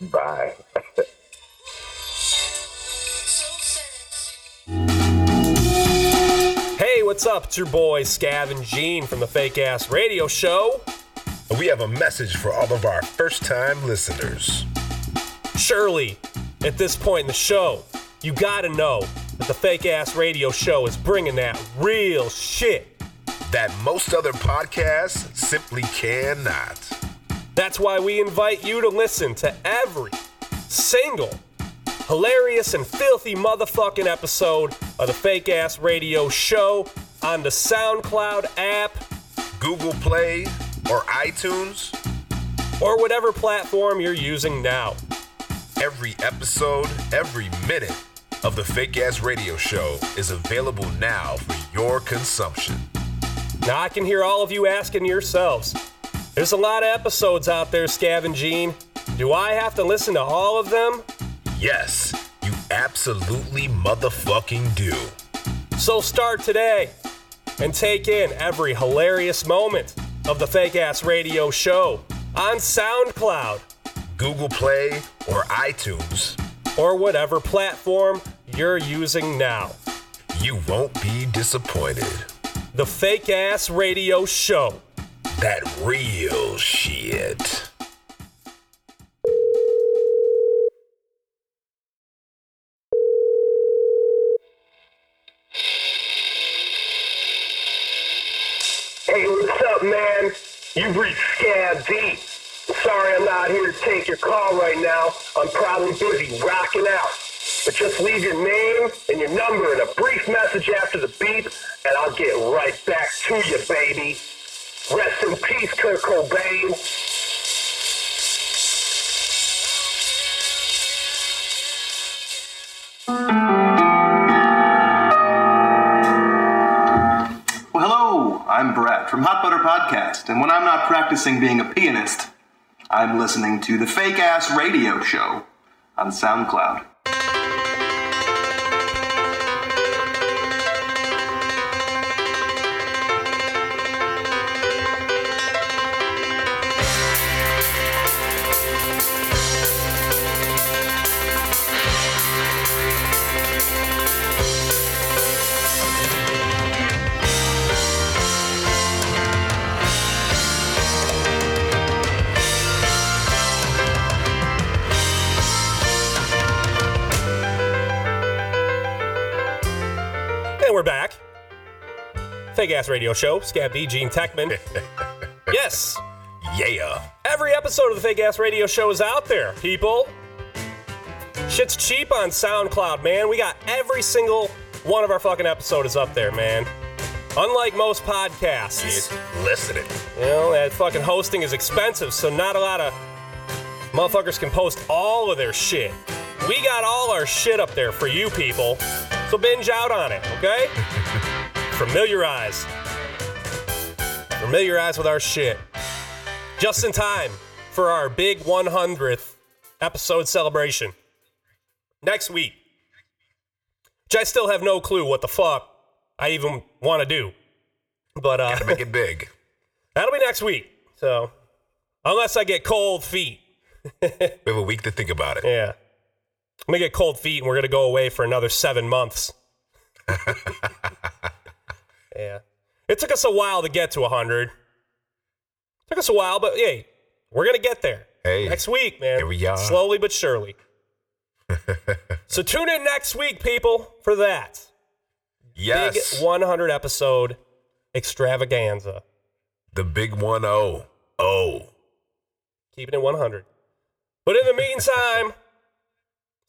S8: Bye.
S1: What's up? It's your boy Scav and Gene from the Fake Ass Radio Show.
S2: We have a message for all of our first time listeners.
S1: Surely, at this point in the show, you gotta know that the Fake Ass Radio Show is bringing that real shit.
S2: That most other podcasts simply cannot.
S1: That's why we invite you to listen to every single hilarious and filthy motherfucking episode of the Fake Ass Radio Show on the SoundCloud app
S2: Google Play or iTunes.
S1: or whatever platform you're using now.
S2: Every episode, every minute of the Fake Ass Radio Show is available now for your consumption.
S1: Now, I can hear all of you asking yourselves there's a lot of episodes out there, Scav and Gene. Do I have to listen to all of them?
S2: Yes, you absolutely motherfucking do.
S1: So start today and take in every hilarious moment of the Fake Ass Radio Show on SoundCloud
S2: Google Play or iTunes.
S1: or whatever platform you're using now.
S2: You won't be disappointed.
S1: The Fake Ass Radio Show.
S2: That real shit.
S9: You've reached Scab D. Sorry I'm not here to take your call right now. I'm probably busy rocking out. But just leave your name and your number and a brief message after the beep, and I'll get right back to you, baby. Rest in peace, Kurt Cobain.
S10: I'm Brett from Hot Butter Podcast, and when I'm not practicing being a pianist, I'm listening to the Fake Ass Radio Show on SoundCloud.
S1: We're back. Fake Ass Radio Show. Scab D, Gene Techman. yes,
S2: Yeah.
S1: every episode of the Fake Ass Radio Show is out there, people. Shit's cheap on SoundCloud, man. We got every single one of our fucking episode is up there, man. Unlike most podcasts.
S2: It's listening.
S1: You know, that fucking hosting is expensive, so not a lot of motherfuckers can post all of their shit. We got all our shit up there for you people, so binge out on it, okay? Familiarize. Familiarize with our shit. Just in time for our big 100th episode celebration. Next week. Which I still have no clue what the fuck I even want to do. But, uh.
S2: Gotta make it big.
S1: That'll be next week. So, unless I get cold feet.
S2: We have a week to think about it.
S1: Yeah. I'm to get cold feet and we're going to go away for another seven months. Yeah. It took us a while to get to 100. Took us a while, but hey, we're going to get there.
S2: Hey,
S1: next week, man.
S2: here we are.
S1: Slowly but surely. so tune in next week, people, for that.
S2: Yes.
S1: Big 100 episode extravaganza.
S2: The big one oh. Oh.
S1: Keeping it 100. But in the meantime,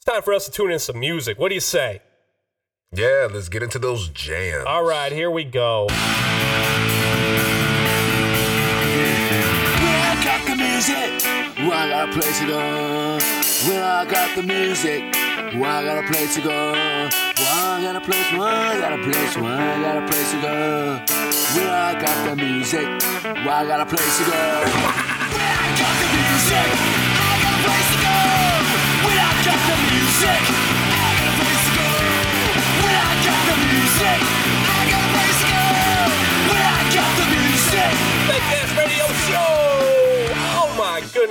S1: it's time for us to tune in some music. What do you say?
S2: Yeah, let's get into those jams.
S1: All right, here we go.
S11: When I got the music, well, I got a place to go. When I got the music, well, I got a place to go. Well, I got a place, well, I got a place, well, I got a place to go. When I got the music, well, I got a place to go. When I got the music,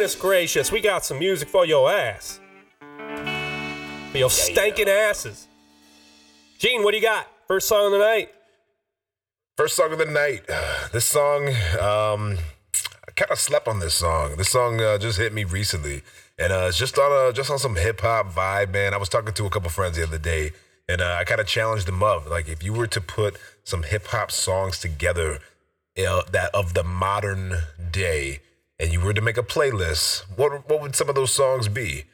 S1: goodness gracious, we got some music for your ass. For your stankin' asses. Gene, what do you got? First song of the night.
S2: First song of the night. This song, um, I kind of slept on this song. This song uh, just hit me recently, and uh, it's just on a just on some hip hop vibe, man. I was talking to a couple friends the other day, and uh, I kind of challenged them up. Like, if you were to put some hip hop songs together, that of the modern day, and you were to make a playlist, what what would some of those songs be?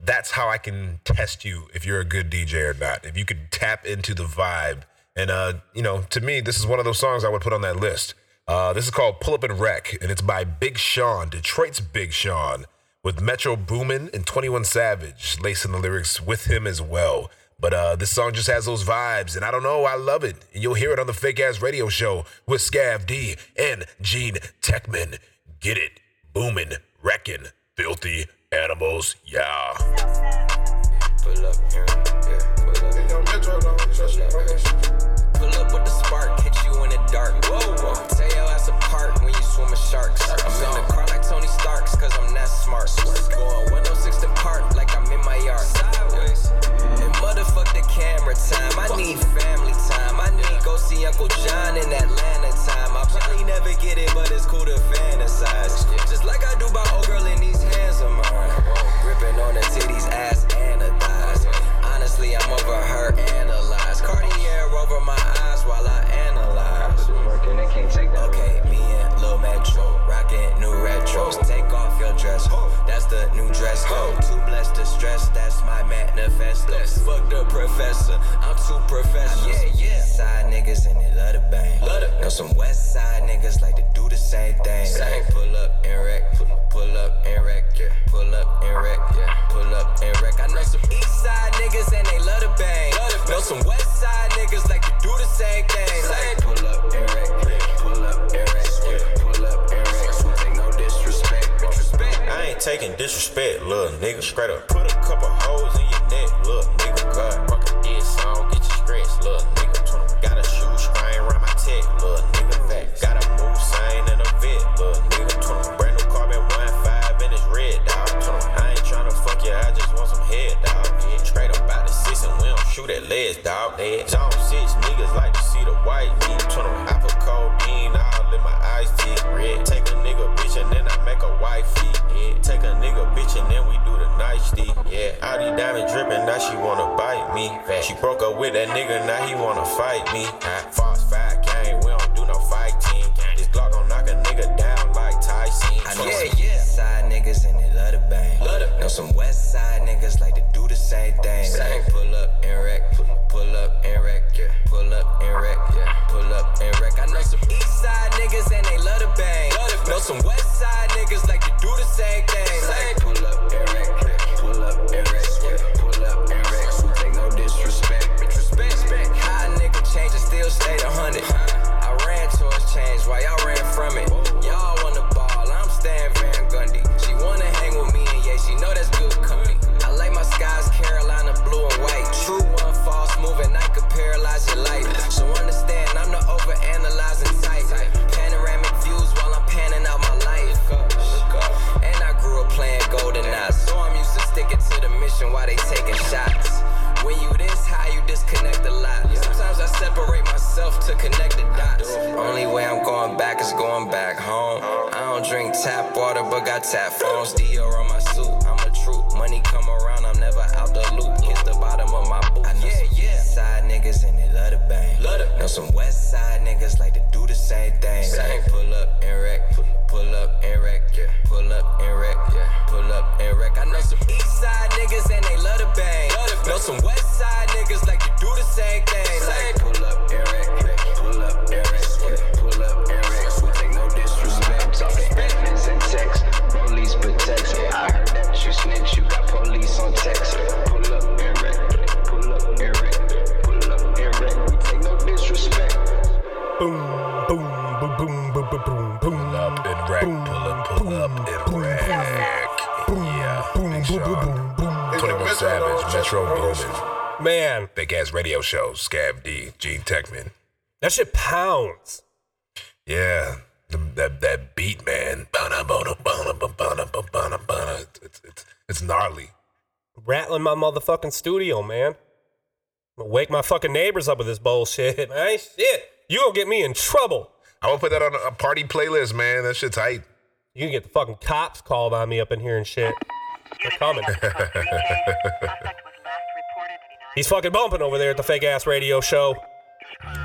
S2: That's how I can test you if you're a good DJ or not. If you could tap into the vibe. And uh, you know, to me, this is one of those songs I would put on that list. Uh, this is called Pull Up and Wreck, and it's by Big Sean, Detroit's Big Sean, with Metro Boomin and 21 Savage lacing the lyrics with him as well. But uh, this song just has those vibes, and I don't know, I love it. And you'll hear it on the Fake Ass Radio Show with Scav D and Gene Techman. Get it, boomin', wreckin', filthy animals, yeah.
S6: Pull up here, yeah. Pull up. Pull up with the spark, hit you in the dark. Whoa, swim with sharks. I'm in the car like Tony Starks, cause I'm that smart. Going window oh six to park like I'm in my yard. Sideways. And motherfuck the camera time. I need family time. I need go see Uncle John in Atlanta time. I probably never get it, but it's cool to fantasize. Just like I do by old girl in these hands of mine. Gripping on the titties, ass and the thighs. Honestly, I'm over her analyze. Cartier over my eyes while I analyze. Okay, me and Metro, rockin' new retros. Take off your dress, ho. That's the new dress code. Too blessed to stress, that's my manifesto. Fuck the professor, I'm too professional. Yeah, yeah. Side niggas and they love to bang. Know some west side niggas like to do the same thing. Like pull up and wreck, pull up and wreck, yeah. Pull up and wreck, yeah. Pull up and wreck. I know some east side niggas and they love to bang. Know some west side niggas like to do the same thing. Like pull up and wreck, pull up and wreck, yeah. Pull
S12: I ain't taking disrespect, little nigga. Straight up, put a couple holes in your neck, little nigga. God, fucking this song, get you stressed, little nigga. Got a shoe string around my tech, little nigga. Fact. Got a move sign in a vet, little nigga. Brand new carbon one five and it's red, dog. I ain't tryna fuck you, I just want some head, dog. Shoot at legs, dog. Zone six niggas like to see the white meat. Turn on I put codeine all in my eyes, tea red. Take a nigga bitch and then I make a wifey. Yeah. Take a nigga bitch and then we do the nicety. Yeah. All these diamonds dripping, now she wanna bite me. She broke up with that nigga, now he wanna fight me. False five gang, we don't do no fighting. This Glock gon'
S6: some west side niggas like to do the same thing. Like pull up and wreck, pull up and wreck, yeah. Pull up and wreck, yeah. Pull up and wreck. I know some east side niggas and they love to bang. Know some west got tap phones. Dior on my suit, I'm a troop. Money come around, I'm never out the loop. Hit the bottom of my boot. I know some east side niggas and they love the bang. Know some west side niggas like to do the same thing. Like pull up and
S2: Big ass radio show, Scab D, Gene Techman.
S1: that shit pounds.
S2: Yeah, the, that that beat, man. It's, it's, it's gnarly.
S1: Rattling my motherfucking studio, man. Wake my fucking neighbors up with this bullshit, man. Shit, you gonna get me in trouble.
S2: I'm gonna put that on a party playlist, man. That shit tight.
S1: You can get the fucking cops called on me up in here and shit. They're coming. He's fucking bumping over there at the fake ass radio show.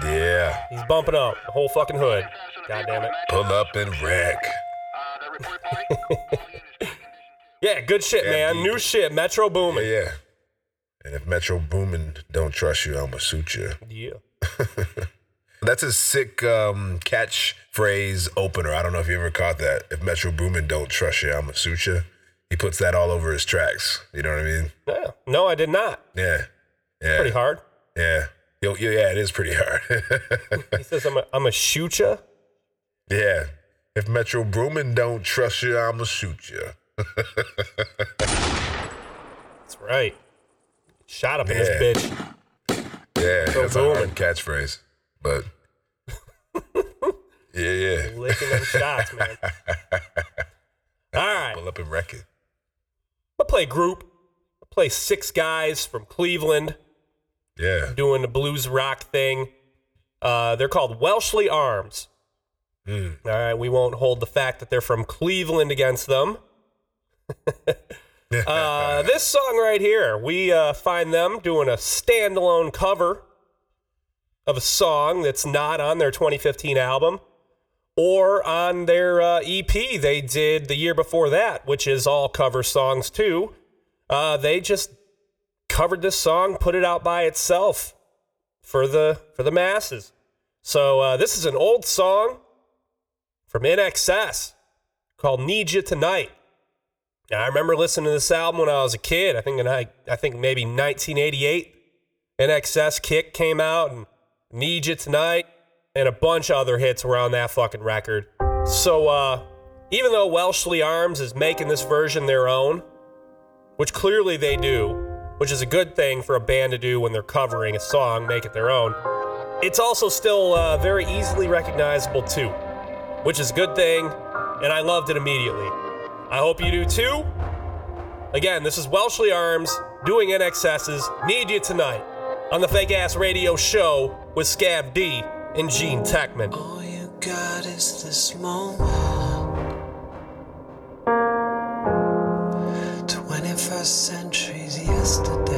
S2: Yeah.
S1: He's bumping up the whole fucking hood. God damn it.
S2: Pull up and wreck.
S1: Yeah, good shit, man. New shit. Metro
S2: Yeah,
S1: booming.
S2: yeah. And if Metro Boomin don't trust you, I'ma shoot you.
S1: Yeah.
S2: That's a sick um, catchphrase opener. I don't know if you ever caught that. If Metro Boomin don't trust you, I'ma shoot you. He puts that all over his tracks. You know what I mean?
S1: Yeah. No, I did not.
S2: Yeah. Yeah.
S1: Pretty hard.
S2: Yeah. Yo, yo, yeah, it is pretty hard.
S1: He says, I'm a, I'm a shoot ya.
S2: yeah. If Metro Boomin don't trust you, I'ma shoot you.
S1: That's right. Shot up in
S2: Yeah.
S1: this bitch.
S2: Yeah, that's a
S1: booming.
S2: hard catchphrase. But yeah, yeah.
S1: Licking them shots, man. All right.
S2: Pull up and wreck it.
S1: I play group. I play six guys from Cleveland
S2: Yeah.
S1: doing the blues rock thing. Uh, they're called Welshly Arms.
S2: Hmm.
S1: All right, we won't hold the fact that they're from Cleveland against them. uh, this song right here, we uh, find them doing a standalone cover of a song that's not on their 2015 album or on their uh, EP they did the year before that, which is all cover songs too. Uh, they just covered this song, put it out by itself for the for the masses. So uh, this is an old song from INXS called "Need You Tonight." Now, I remember listening to this album when I was a kid. I think in I, I think maybe 1988. INXS Kick came out and "Need You Tonight" and a bunch of other hits were on that fucking record. So uh, even though Welshly Arms is making this version their own, which clearly they do, which is a good thing for a band to do when they're covering a song, make it their own. It's also still uh, very easily recognizable too, which is a good thing, and I loved it immediately. I hope you do too. Again, this is Welshly Arms doing INXS's Need You Tonight on the Fake Ass Radio Show with Scab D and Gene Techman.
S13: got is this moment. 21st century's yesterday.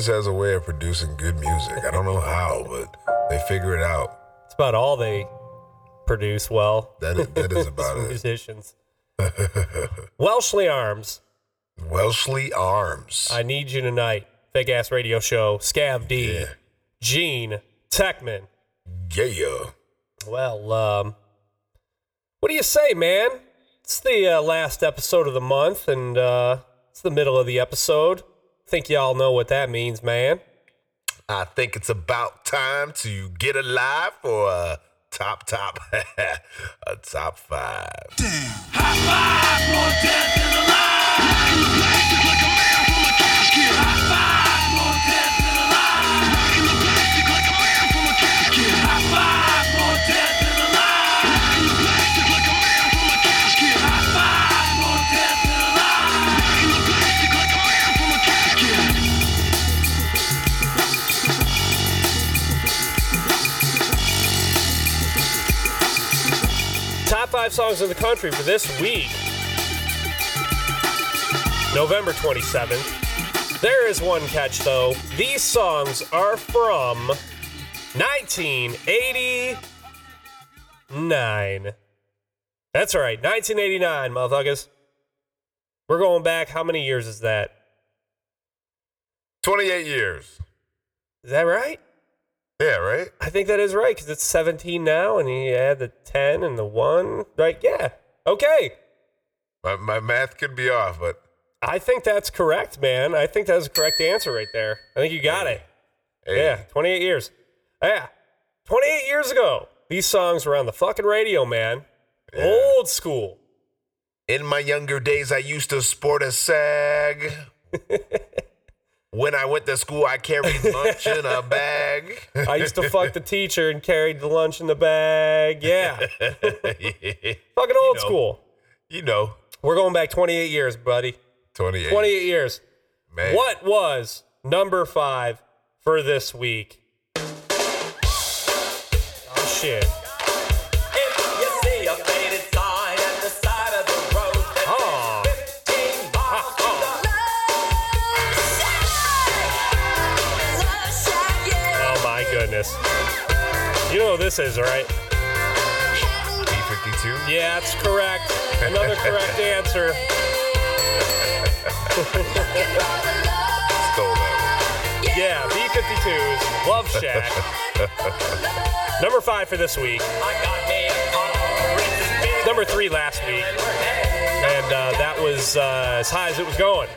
S2: Cleveland has a way of producing good music. I don't know how, but they figure it out.
S1: It's about all they produce well.
S2: That is, that is about it.
S1: Musicians. Welshly Arms.
S2: Welshly Arms.
S1: I need you tonight. Fake ass radio show. Scav D.
S2: Yeah.
S1: Gene. Techman.
S2: Yeah.
S1: Well, um, what do you say, man? It's the uh, last episode of the month, and uh, it's the middle of the episode. Think y'all know what that means, man.
S2: I think it's about time to get alive for a top top a top five.
S1: Top five songs in the country for this week. November 27th. There is one catch, though. These songs are from 1989. That's right, 1989, motherfuckers. We're going back. How many years is that?
S2: 28 years.
S1: Is that right?
S2: Yeah, right?
S1: I think that is right because it's 17 now, and he had the 10 and the 1. Right? Yeah. Okay.
S2: My, my math could be off, but
S1: I think that's correct, man. I think that's the correct answer right there. I think you got it.
S2: hey,
S1: Yeah, 28 years. Yeah, 28 years ago. These songs were on the fucking radio, man. Old school.
S2: in my younger days, I used to sport a sag. when I went to school, I carried lunch in a bag.
S1: I used to fuck the teacher and carried the lunch in the bag. Yeah, fucking old
S2: know.
S1: school.
S2: you know,
S1: We're going back 28 years, buddy.
S2: 28.
S1: 28 years.
S2: Man.
S1: What was number five for this week? Oh, shit. Know what this is, right?
S2: B52?
S1: Yeah, that's correct. Another correct answer.
S2: Stole that one.
S1: Yeah, B-52's Love Shack. Number five for this week. Number three last week. And uh, that was uh, as high as it was going.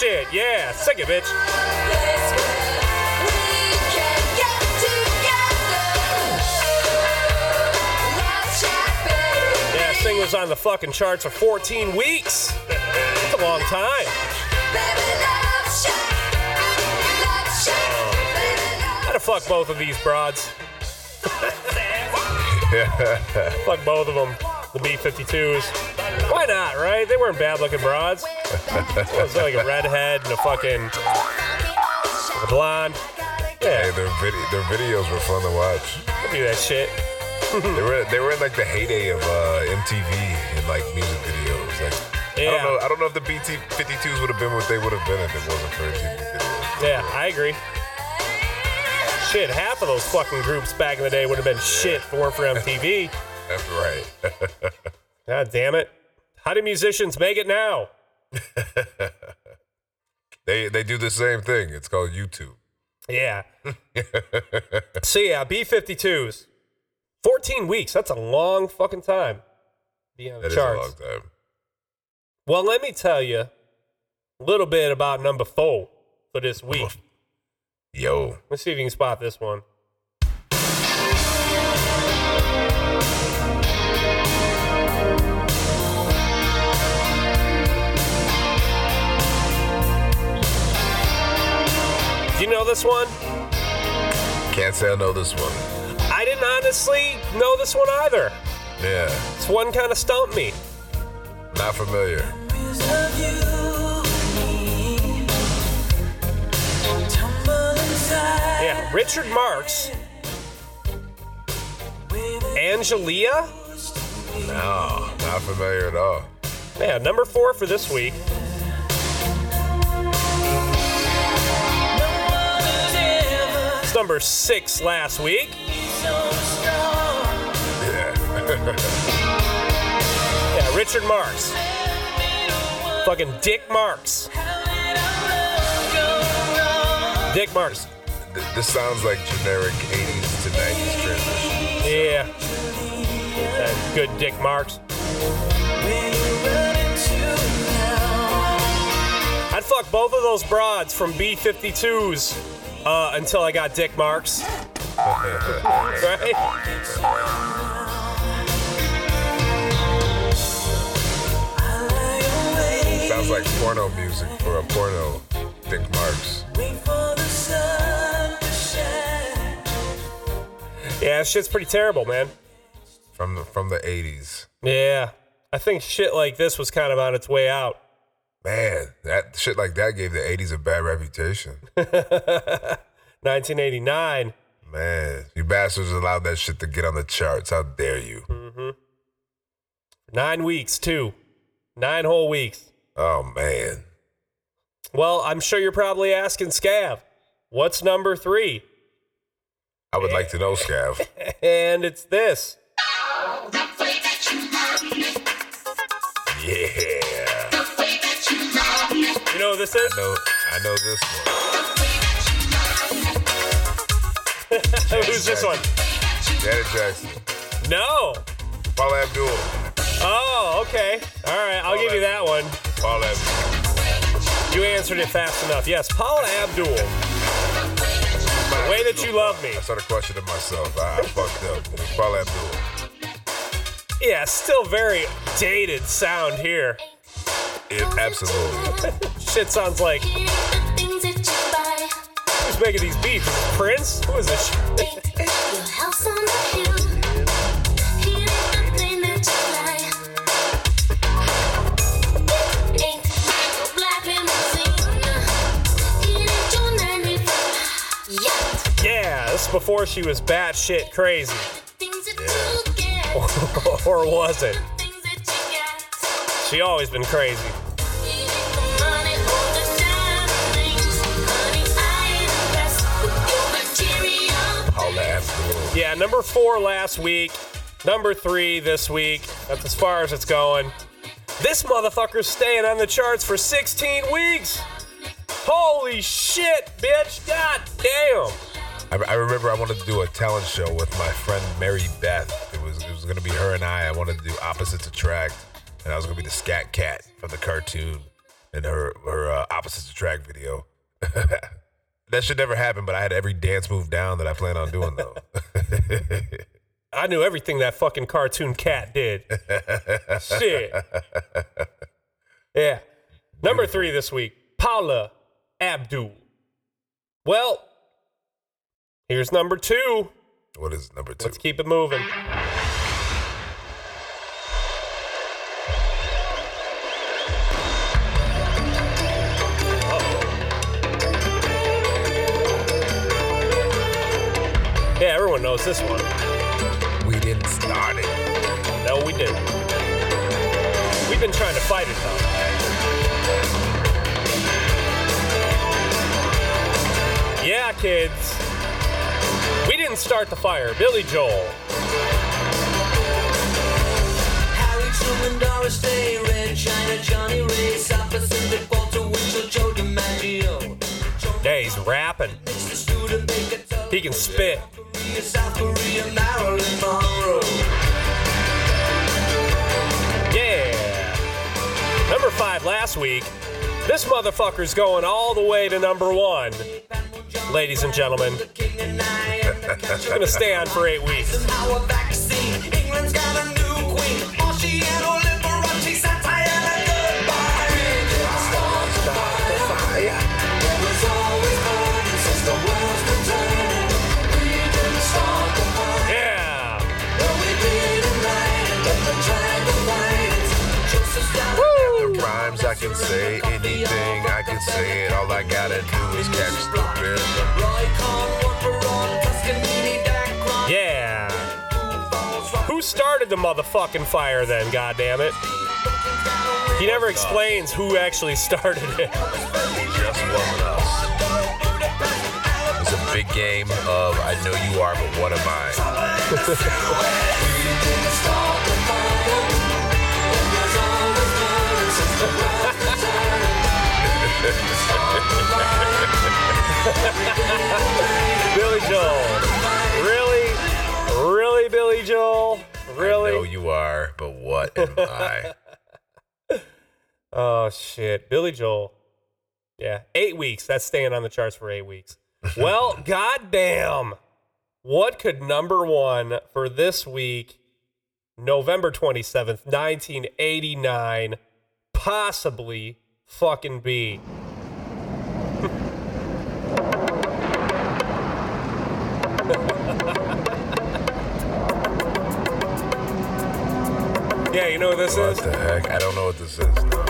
S1: Shit. Yeah. Sing it, bitch. Thing was on the fucking charts for 14 weeks. That's a long time. Oh. I'd have fucked both of these broads. Fuck both of them. The B-52s. Why not, right? They weren't bad looking broads. It was like a redhead and a fucking a blonde.
S2: Hey,
S1: Yeah,
S2: their, vid- their videos were fun to watch.
S1: I'll do that shit.
S2: they were they were in like the heyday of uh, MTV and like music videos. Like I
S1: Yeah.
S2: don't know I don't know if the BT 52s would have been what they would have been if it wasn't for MTV videos.
S1: Yeah, I agree. Shit, half of those fucking groups back in the day would have been shit if it weren't for MTV.
S2: That's right.
S1: God damn it. How do musicians make it now?
S2: they they do the same thing. It's called YouTube.
S1: Yeah. so yeah, B52s. 14 weeks. That's a long fucking time. Be on the
S2: That is a long time.
S1: Well, let me tell you a little bit about number four for this week.
S2: Yo.
S1: Let's see if you can spot this one. Know this one?
S2: Can't say I know this one.
S1: I didn't honestly know this one either.
S2: Yeah.
S1: This one kind of stumped me.
S2: Not familiar.
S1: Yeah, Richard Marx Angelia?
S2: No, not familiar at all.
S1: Yeah, number four for this week. Number six last week. Yeah, Richard Marx. Fucking Dick Marks. Dick Marks.
S2: This sounds like generic 80s to 90s transition.
S1: Yeah. Good Dick Marks. I'd fuck both of those broads from B 52s uh, until I got Dick Marks. right?
S2: Sounds like porno music for a porno. Dick Marks.
S1: Yeah, shit's pretty terrible, man.
S2: From the from the 80s.
S1: Yeah. I think shit like this was kind of on its way out.
S2: Man, that shit like that gave the 80s a bad reputation.
S1: 1989.
S2: Man, you bastards allowed that shit to get on the charts. How dare you?
S1: hmm Nine weeks, too. Nine whole weeks.
S2: Oh, man.
S1: Well, I'm sure you're probably asking Scav, what's number three?
S2: I would like to know, Scav.
S1: And it's this.
S2: Yeah.
S1: This is?
S2: I know, I know this one.
S1: Who's this one?
S2: Janet Jackson.
S1: No.
S2: Paula Abdul.
S1: Oh, okay. All right, I'll give you that one.
S2: Paula Abdul.
S1: You answered it fast enough. Yes, Paula Abdul. The way that you love me.
S2: I started questioning myself. I, I fucked up. Paula Abdul.
S1: Yeah, still very dated sound here.
S2: It, absolutely.
S1: Shit sounds like. Who's making these beats? Prince? Who is this? Yeah, this is before she was batshit crazy. or was it? She always been crazy. Yeah, number four last week, number three this week. That's as far as it's going. This motherfucker's staying on the charts for 16 weeks. Holy shit, bitch! God damn!
S2: I, I remember I wanted to do a talent show with my friend Mary Beth. It was it was gonna be her and I. I wanted to do opposites attract, and I was gonna be the Scat Cat from the cartoon and her her uh, opposites attract video. that should never happen, but I had every dance move down that I plan on doing though.
S1: I knew everything that fucking cartoon cat did. shit. Yeah. Number three this week, Paula Abdul. Well, here's number two.
S2: What is number two?
S1: Let's keep it moving. Everyone knows this one.
S2: We didn't start it.
S1: No, we didn't. We've been trying to fight it though. Yeah, kids. We didn't start the fire. Billy Joel.
S14: Harry Truman, Doris Day, Red China, Johnnie Ray, South Pacific, Walter Winchell, Joe DiMaggio.
S1: Yeah, he's rapping. He can spit.
S14: Korea, South Korea, Marilyn Monroe.
S1: Yeah. Number five last week. This motherfucker's going all the way to number one. Ladies and gentlemen. It's gonna stay on for eight weeks.
S2: I can say anything I can say it. All I gotta do is catch the rhythm.
S14: Roy Cohn, Walter Ron, Toscanini, Dacron.
S1: Yeah. who started the motherfucking fire then? God damn it! He never explains who actually started it.
S2: Just warming up. It's a big game of I know you are, but what am I?
S1: Billy Joel. Really? Really, Billy Joel? Really?
S2: I know you are, but what am I?
S1: Oh shit, Billy Joel. Yeah, eight weeks. That's staying on the charts for eight weeks. Well, goddamn. What could number one for this week, November twenty seventh, nineteen eighty nine, possibly fucking be? yeah, you know what this
S2: What
S1: is?
S2: the heck? I don't know what this is. No.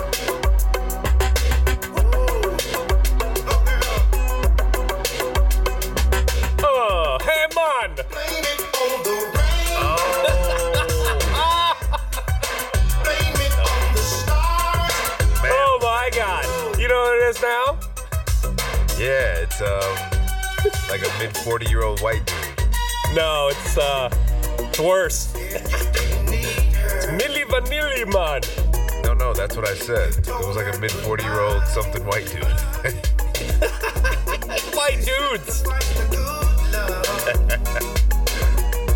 S2: Like a mid 40 year old white dude.
S1: No, it's uh, it's worse. it's Milli Vanilli man.
S2: No, no, that's what I said. It was like a mid 40 year old something white dude.
S1: White dudes.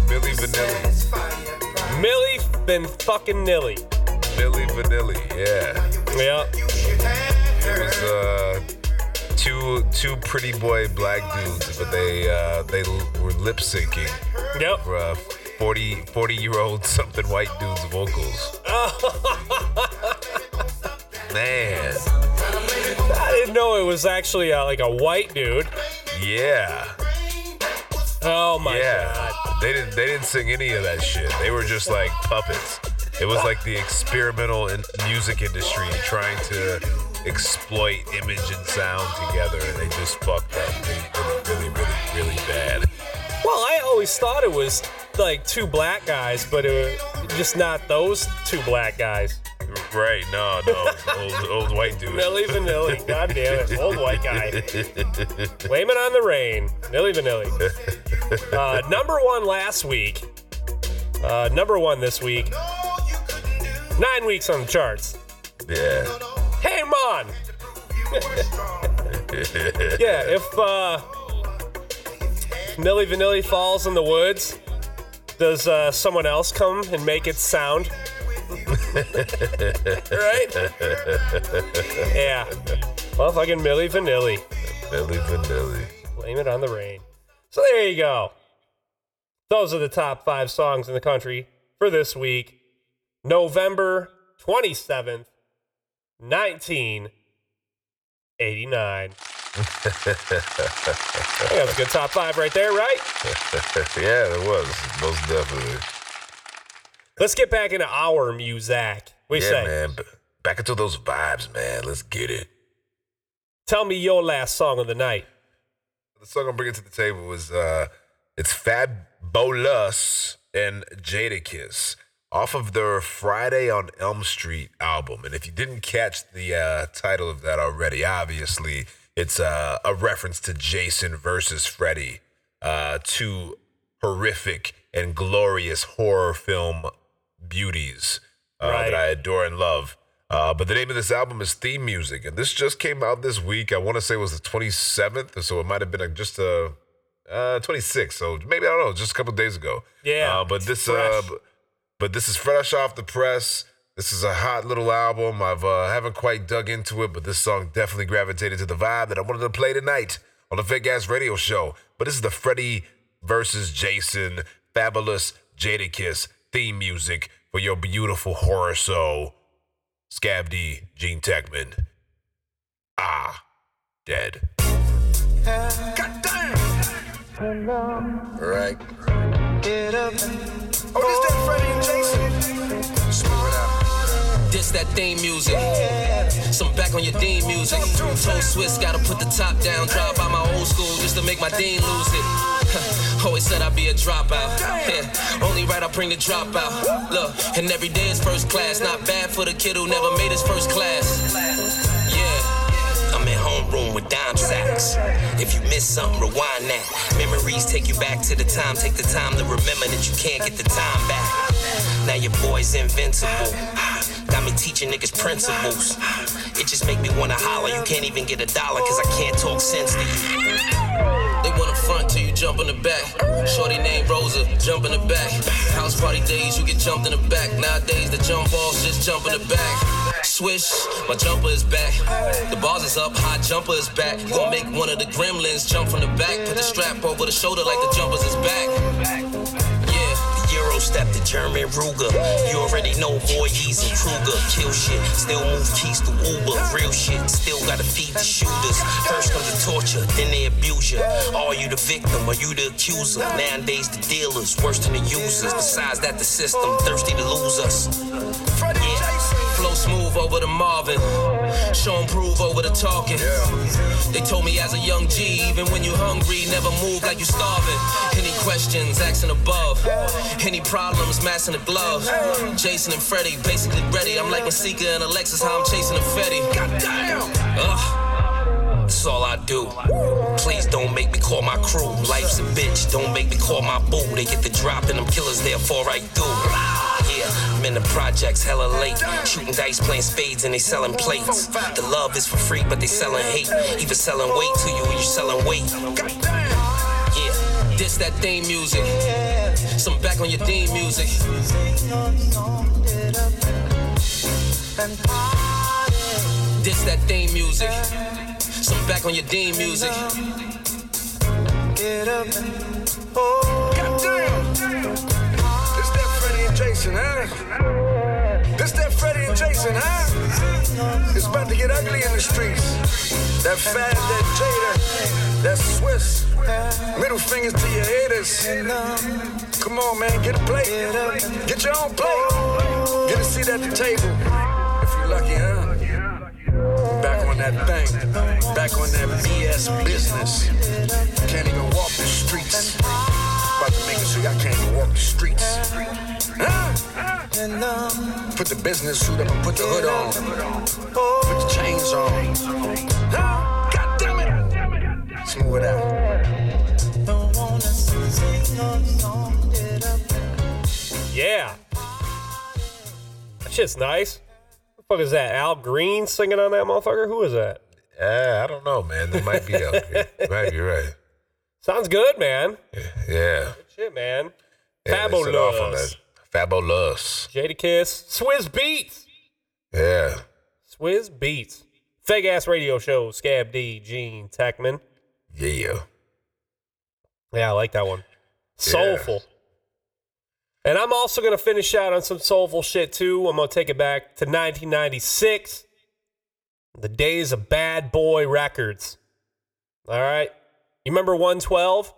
S2: Milli Vanilli.
S1: Millie been fucking nilly.
S2: Milli Vanilli, yeah.
S1: Yeah.
S2: It was uh two pretty boy black dudes, but they uh they l- were lip syncing
S1: Yep.
S2: for uh, 40 40 year old something white dudes vocals. Man,
S1: I didn't know it was actually uh, like a white dude.
S2: yeah.
S1: Oh my
S2: yeah.
S1: god.
S2: They didn't they didn't sing any of that shit. They were just like puppets. It was like the experimental in music industry trying to exploit image and sound together, and they just fucked up really, really, really, really bad.
S1: Well, I always thought it was like two black guys, but it was just not those two black guys.
S2: Right? No, no, old, old white dude.
S1: Milli Vanilli. God damn it. Old white guy. Blame it on the rain. Milli Vanilli. Uh, number one last week. Uh, number one this week. Nine weeks on the charts.
S2: Yeah.
S1: Hey, man. yeah, if uh, Milli Vanilli falls in the woods, does uh, someone else come and make it sound? right? Yeah. Well, fucking Milli Vanilli.
S2: Milli Vanilli.
S1: Blame it on the rain. So there you go. Those are the top five songs in the country for this week, November 27th, 1989. I that was a good top five right there, right?
S2: yeah, it was most definitely.
S1: Let's get back into our music. What do you
S2: yeah,
S1: say?
S2: man. Back into those vibes, man. Let's get it.
S1: Tell me your last song of the night.
S2: The song I'm bringing to the table is uh, it's Fabolous and Jadakiss off of their Friday on Elm Street album. And if you didn't catch the uh, title of that already, obviously it's uh, a reference to Jason versus Freddy, uh, two horrific and glorious horror film beauties uh,
S1: Right.
S2: that I adore and love. Uh, but the name of this album is Theme Music, and this just came out this week. I want to say it was the 27th, so it might have been like just a uh, 26th. So maybe I don't know, just a couple days ago.
S1: Yeah,
S2: Uh, but this, uh, but this is fresh off the press. This is a hot little album. I've uh, haven't quite dug into it, but this song definitely gravitated to the vibe that I wanted to play tonight on the Fake Ass Radio Show. But this is the Freddy versus Jason Fabolous Jadakiss theme music for your beautiful horror show. Scav D, Gene Techman. Ah, dead.
S6: Right.
S9: Get up. Oh, this that Freddie and Jason.
S6: This that theme music. Some back on your Dean music. Toe Swiss gotta put the top down. Drive by my old school just to make my Dean lose it. Always said I'd be a dropout. Yeah, only right I bring the dropout. Look, and every day is first class. Not bad for the kid who never made his first class. Homeroom with dime sacks. If you miss something, rewind that. Memories take you back to the time. Take the time to remember that you can't get the time back. Now your boy's invincible. Got me teaching niggas principles. It just make me wanna holler. You can't even get a dollar cause I can't talk sense to you. They wanna front till you jump in the back. Shorty named Rosa, jump in the back. House party days, you get jumped in the back. Nowadays, the jump balls just jump in the back. Swish, my jumper is back. The bars is up, high jumper is back. Gonna make one of the gremlins jump from the back. Put the strap over the shoulder like the jumpers is back. German Ruger. You already know Voorhees and Kruger. Kill shit, still move keys to Uber. Real shit, still gotta feed the shooters. First comes the torture, then they abuse you. Are you the victim or you the accuser? Nowadays the dealers, worse than the users. Besides that, the system thirsty to lose us. Yeah, flow smooth over the Marvin. Show 'em prove over the talking. They told me as a young G, even when you hungry, never move like you starving. Any questions, asking above. Any problems, massing the glove. Jason and Freddie, basically ready. I'm like Masika and Alexis, how I'm chasing a Fetty. Goddamn! That's all I do. Please don't make me call my crew. Life's a bitch, don't make me call my boo. They get the drop and them killers there fall right through. I'm in the projects hella late. Shooting dice, playing spades, and they selling plates. The love is for free, but they selling hate. Even selling weight to you, and you selling weight. Yeah, this that theme music. Some back on your theme music. This that theme music. Some back on your theme music.
S15: Get up and oh. And Jason, huh? This that Freddie and Jason, huh? It's about to get ugly in the streets. That fat, that Jada, that Swiss. Middle fingers to your haters. Come on, man, get a plate. Get your own plate. Get a seat at the table. If you're lucky, huh? Back on that thing. Back on that BS business. Can't even walk the streets. About to make it so y'all can't even walk the streets. Huh? Put the business suit up and put the hood on. Put the chains on. Huh? God damn it. Smooth it out.
S1: Yeah. That shit's nice. What the fuck is that? Al Green singing on that motherfucker? Who is that?
S2: Yeah, I don't know, man. There might be Al Green. Might be right.
S1: Sounds good, man.
S2: Yeah.
S1: Good shit, man.
S2: yeah they set off on Fabolous. Fabolous.
S1: Jada Kiss. Swizz Beatz.
S2: Yeah.
S1: Swizz Beatz. Fake ass radio show. Scav D. Gene Techman.
S2: Yeah.
S1: Yeah, I like that one. Soulful. And I'm also going to finish out on some soulful shit too. I'm going to take it back to 1996. The days of Bad Boy Records. All right. You remember 112?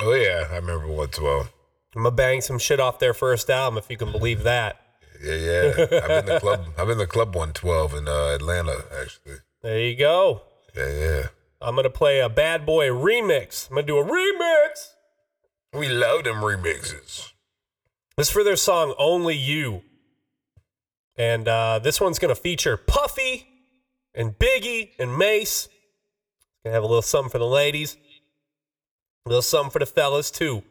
S2: Oh yeah, I remember 112.
S1: I'm to bang some shit off their first album if you can believe that.
S2: Yeah, yeah. I've been the club. I've been the club 112 in uh, Atlanta, actually.
S1: There you go.
S2: Yeah, yeah.
S1: I'm going to play a Bad Boy remix. I'm going to do a remix.
S2: We love them remixes.
S1: This is for their song Only You. And uh, this one's going to feature Puffy and Biggie and Mase. Going to have a little something for the ladies, a little something for the fellas, too.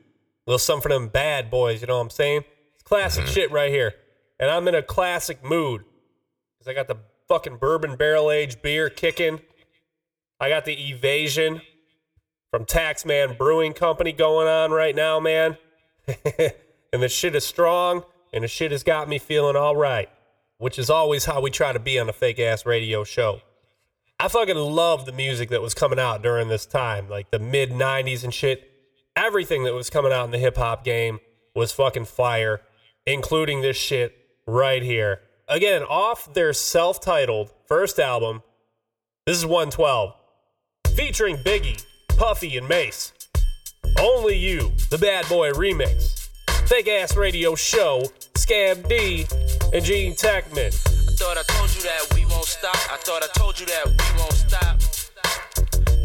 S1: A little something for them bad boys, you know what I'm saying? It's classic mm-hmm. shit right here. And I'm in a classic mood because I got the fucking bourbon barrel aged beer kicking. I got the evasion from Taxman Brewing Company going on right now, man. and the shit is strong, and the shit has got me feeling all right, which is always how we try to be on a fake ass radio show. I fucking love the music that was coming out during this time, like the mid 90s and shit. Everything that was coming out in the hip hop game was fucking fire, including this shit right here. Again, off their self titled first album, this is 112, featuring Biggie, Puffy, and Mase. Only You, the Bad Boy remix. Fake ass radio show, Scam D, and Gene Techman.
S6: I thought I told you that we won't stop. I thought I told you that we won't stop.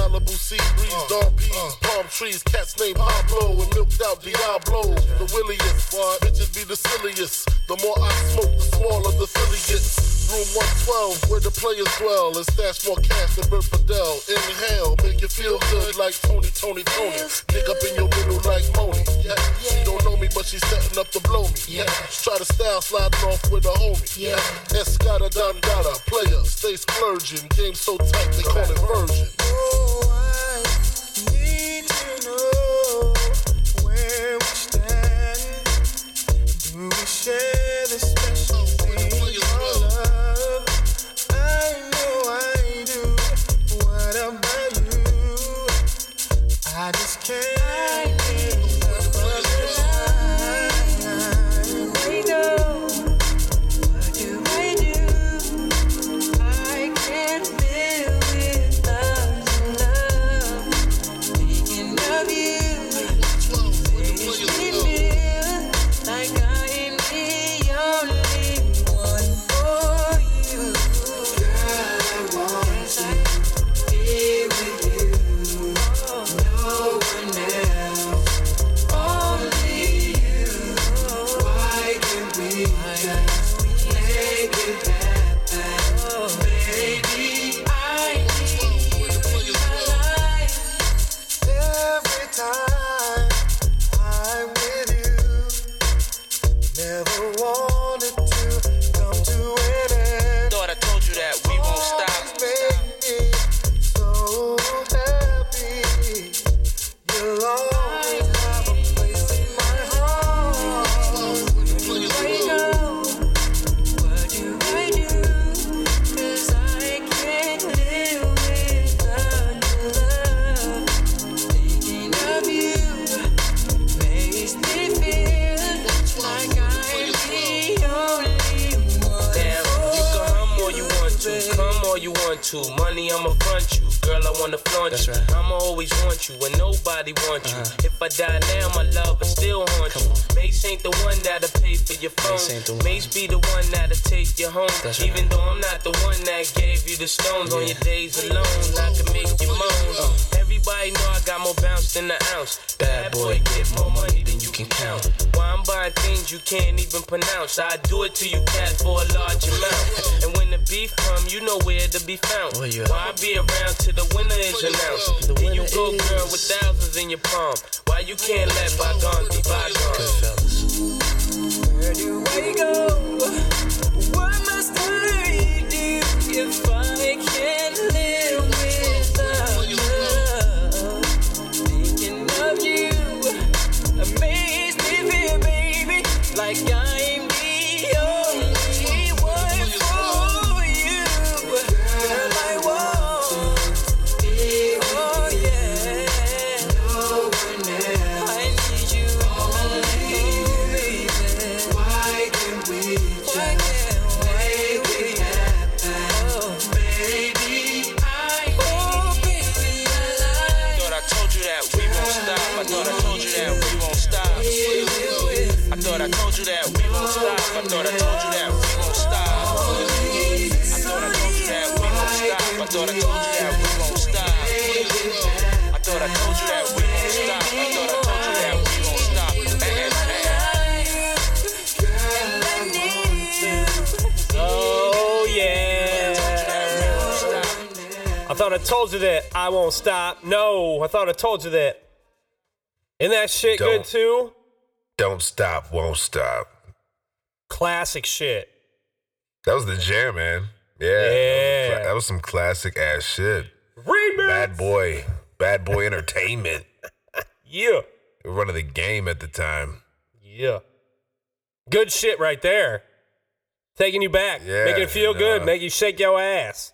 S16: Malibu sea breeze, dawn peas, palm trees, cats named Pablo and milked out Diablo. The williest, bitches be the silliest. The more I smoke, the smaller the silly gets. Room 112, where the players dwell, and stash more cash than Bert Fidel. Inhale, make you feel good like Tony, Tony, Tony. Dig up in your middle like Moni. Yeah. She don't know me, but she's setting up to blow me. Yeah. Try to style sliding off with a homie. Yeah. Escada Dondada, player, stay splurging. Game so tight, they call it version.
S14: I need to know where we stand. Do we share this be
S6: found. Why be around till the winner is announced? Then you go, girl, with thousands in your palm. Why you can't let bygones be bygones?
S14: Where do I go? What must I do if I can't
S6: thought I told you that I won't stop.
S1: No, I thought I told you that. Isn't that shit good
S2: Don't.
S1: too?
S2: Don't stop, won't stop.
S1: Classic shit.
S2: That was the jam, man. Yeah. That, was, that was some classic ass shit.
S1: Remix.
S2: Bad boy. Bad boy entertainment.
S1: Yeah.
S2: We were running the game at the time.
S1: Yeah. Good shit right there. Taking you back.
S2: Yeah,
S1: making it feel good.
S2: uh,
S1: Make you shake your ass.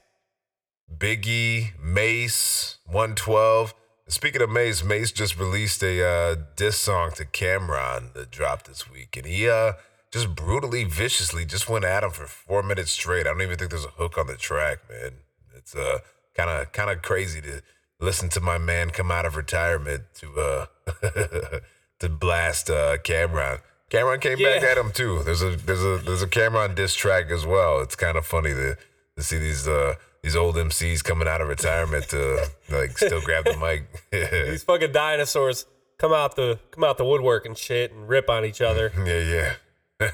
S2: Biggie, Mase, 112. Speaking of Mase, Mase just released a uh, diss song to Cam'ron that dropped this week, and he uh just brutally, viciously just went at him for four minutes straight. I don't even think there's a hook on the track, man. It's uh kind of kind of crazy to listen to my man come out of retirement to uh to blast uh Cam'ron. Cam'ron came back at him too. There's a there's a there's a Cam'ron diss track as well. It's kind of funny to to see these uh these old MCs coming out of retirement to like still grab the mic.
S1: These fucking dinosaurs come out the come out the woodwork and shit and rip on each other.
S2: yeah, yeah.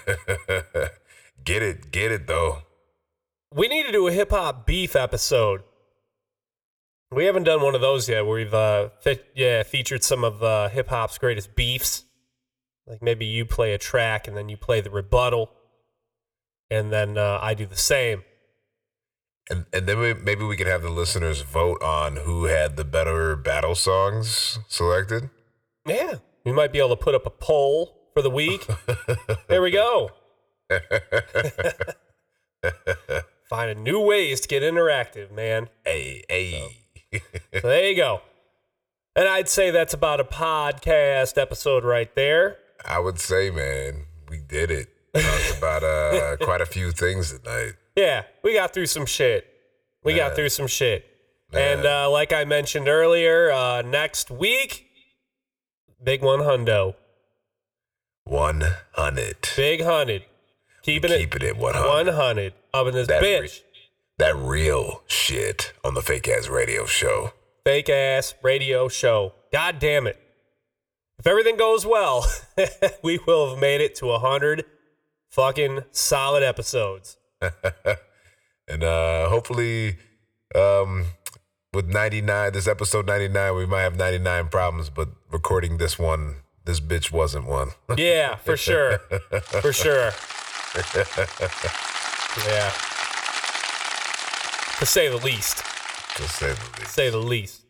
S2: get it, get it though.
S1: We need to do a hip hop beef episode. We haven't done one of those yet. Where we've uh, fit, yeah featured some of uh, hip hop's greatest beefs. Like maybe you play a track and then you play the rebuttal, and then uh, I do the same.
S2: And and then we, maybe we could have the listeners vote on who had the better battle songs selected.
S1: Yeah, we might be able to put up a poll for the week. there we go. Finding new ways to get interactive, man.
S2: Hey, hey.
S1: So there you go. And I'd say that's about a podcast episode right there.
S2: I would say, man, we did it. Talked about uh, quite a few things tonight.
S1: Yeah, we got through some shit. We got through some shit. And uh, like I mentioned earlier, uh, next week, big one hundo.
S2: One hundred.
S1: Big hundred. Keeping it
S2: Keeping it one
S1: one
S2: hundred.
S1: hundred up in this
S2: That re-
S1: bitch.
S2: That real shit on the fake ass radio show.
S1: Fake ass radio show. God damn it. If everything goes well, we will have made it to a hundred fucking solid episodes.
S2: and uh hopefully um with 99 this episode 99 we might have 99 problems but recording this one this bitch wasn't one
S1: Yeah, for sure. For sure. Yeah. To say the least.
S2: to say the least
S1: Say the least.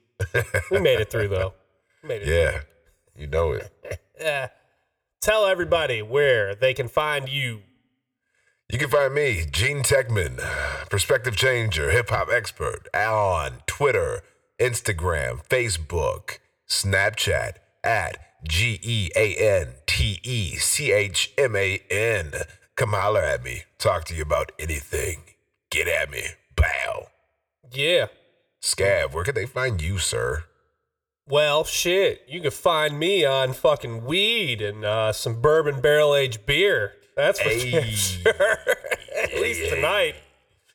S1: We made it through though. We made it
S2: yeah you know it
S1: Yeah. Tell everybody where they can find you.
S2: You can find me gene techman perspective changer hip-hop expert on twitter instagram facebook snapchat at G E A N T E C H M A N. come holler at me talk to you about anything get at me bow
S1: Yeah.
S2: Scav, where can they find you, sir?
S1: Well, shit. You can find me on fucking weed and uh, some bourbon barrel aged beer. That's for
S2: Hey.
S1: sure. At least tonight.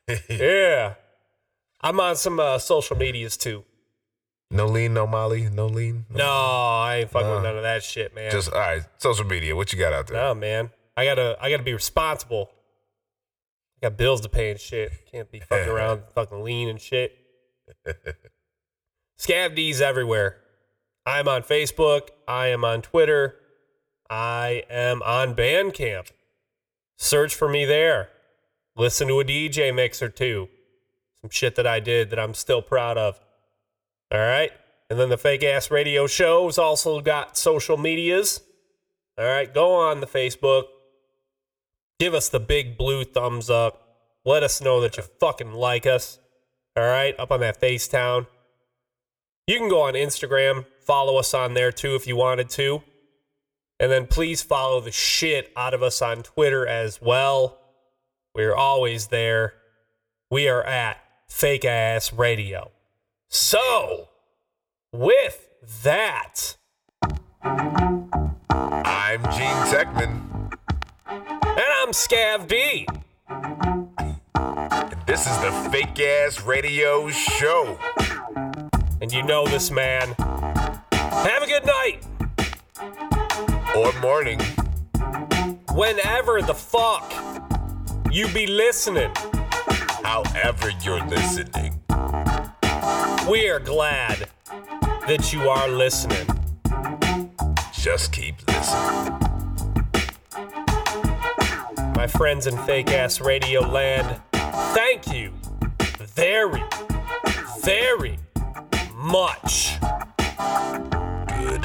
S1: yeah. I'm on some uh, social medias too.
S2: No lean, no Molly, no lean.
S1: No, I ain't fucking with none of that shit, man.
S2: Just all right. Social media. What you got out there?
S1: no, man. I gotta, I gotta be responsible. I got bills to pay and shit. Can't be fucking around, fucking lean and shit. Scav D's everywhere. I'm on Facebook. I am on Twitter. I am on Bandcamp. Search for me there. Listen to a DJ mix or two. Some shit that I did that I'm still proud of. All right. And then the fake ass radio show's also got social medias. All right. Go on the Facebook. Give us the big blue thumbs up. Let us know that you fucking like us. All right. Up on that face town. You can go on Instagram, follow us on there too if you wanted to. And then please follow the shit out of us on Twitter as well. We're always there. We are at Fake Ass Radio. So, with that,
S2: I'm Gene Techman,
S1: and I'm Scav D.
S2: and this is the fake ass radio show.
S1: And you know this man. Have a good night.
S2: Or morning.
S1: Whenever the fuck you be listening.
S2: However you're listening.
S1: We are glad that you are listening.
S2: Just keep listening.
S1: My friends in fake ass radio land, thank you very, very much.
S2: Good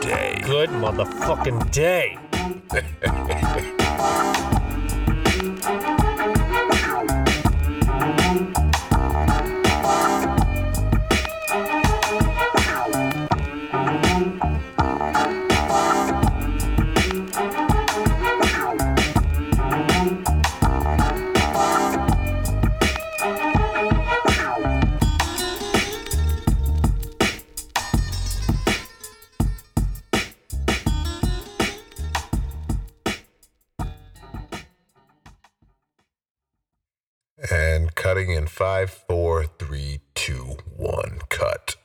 S2: day.
S1: Good motherfucking day.
S2: in five, four, three, two, one, cut.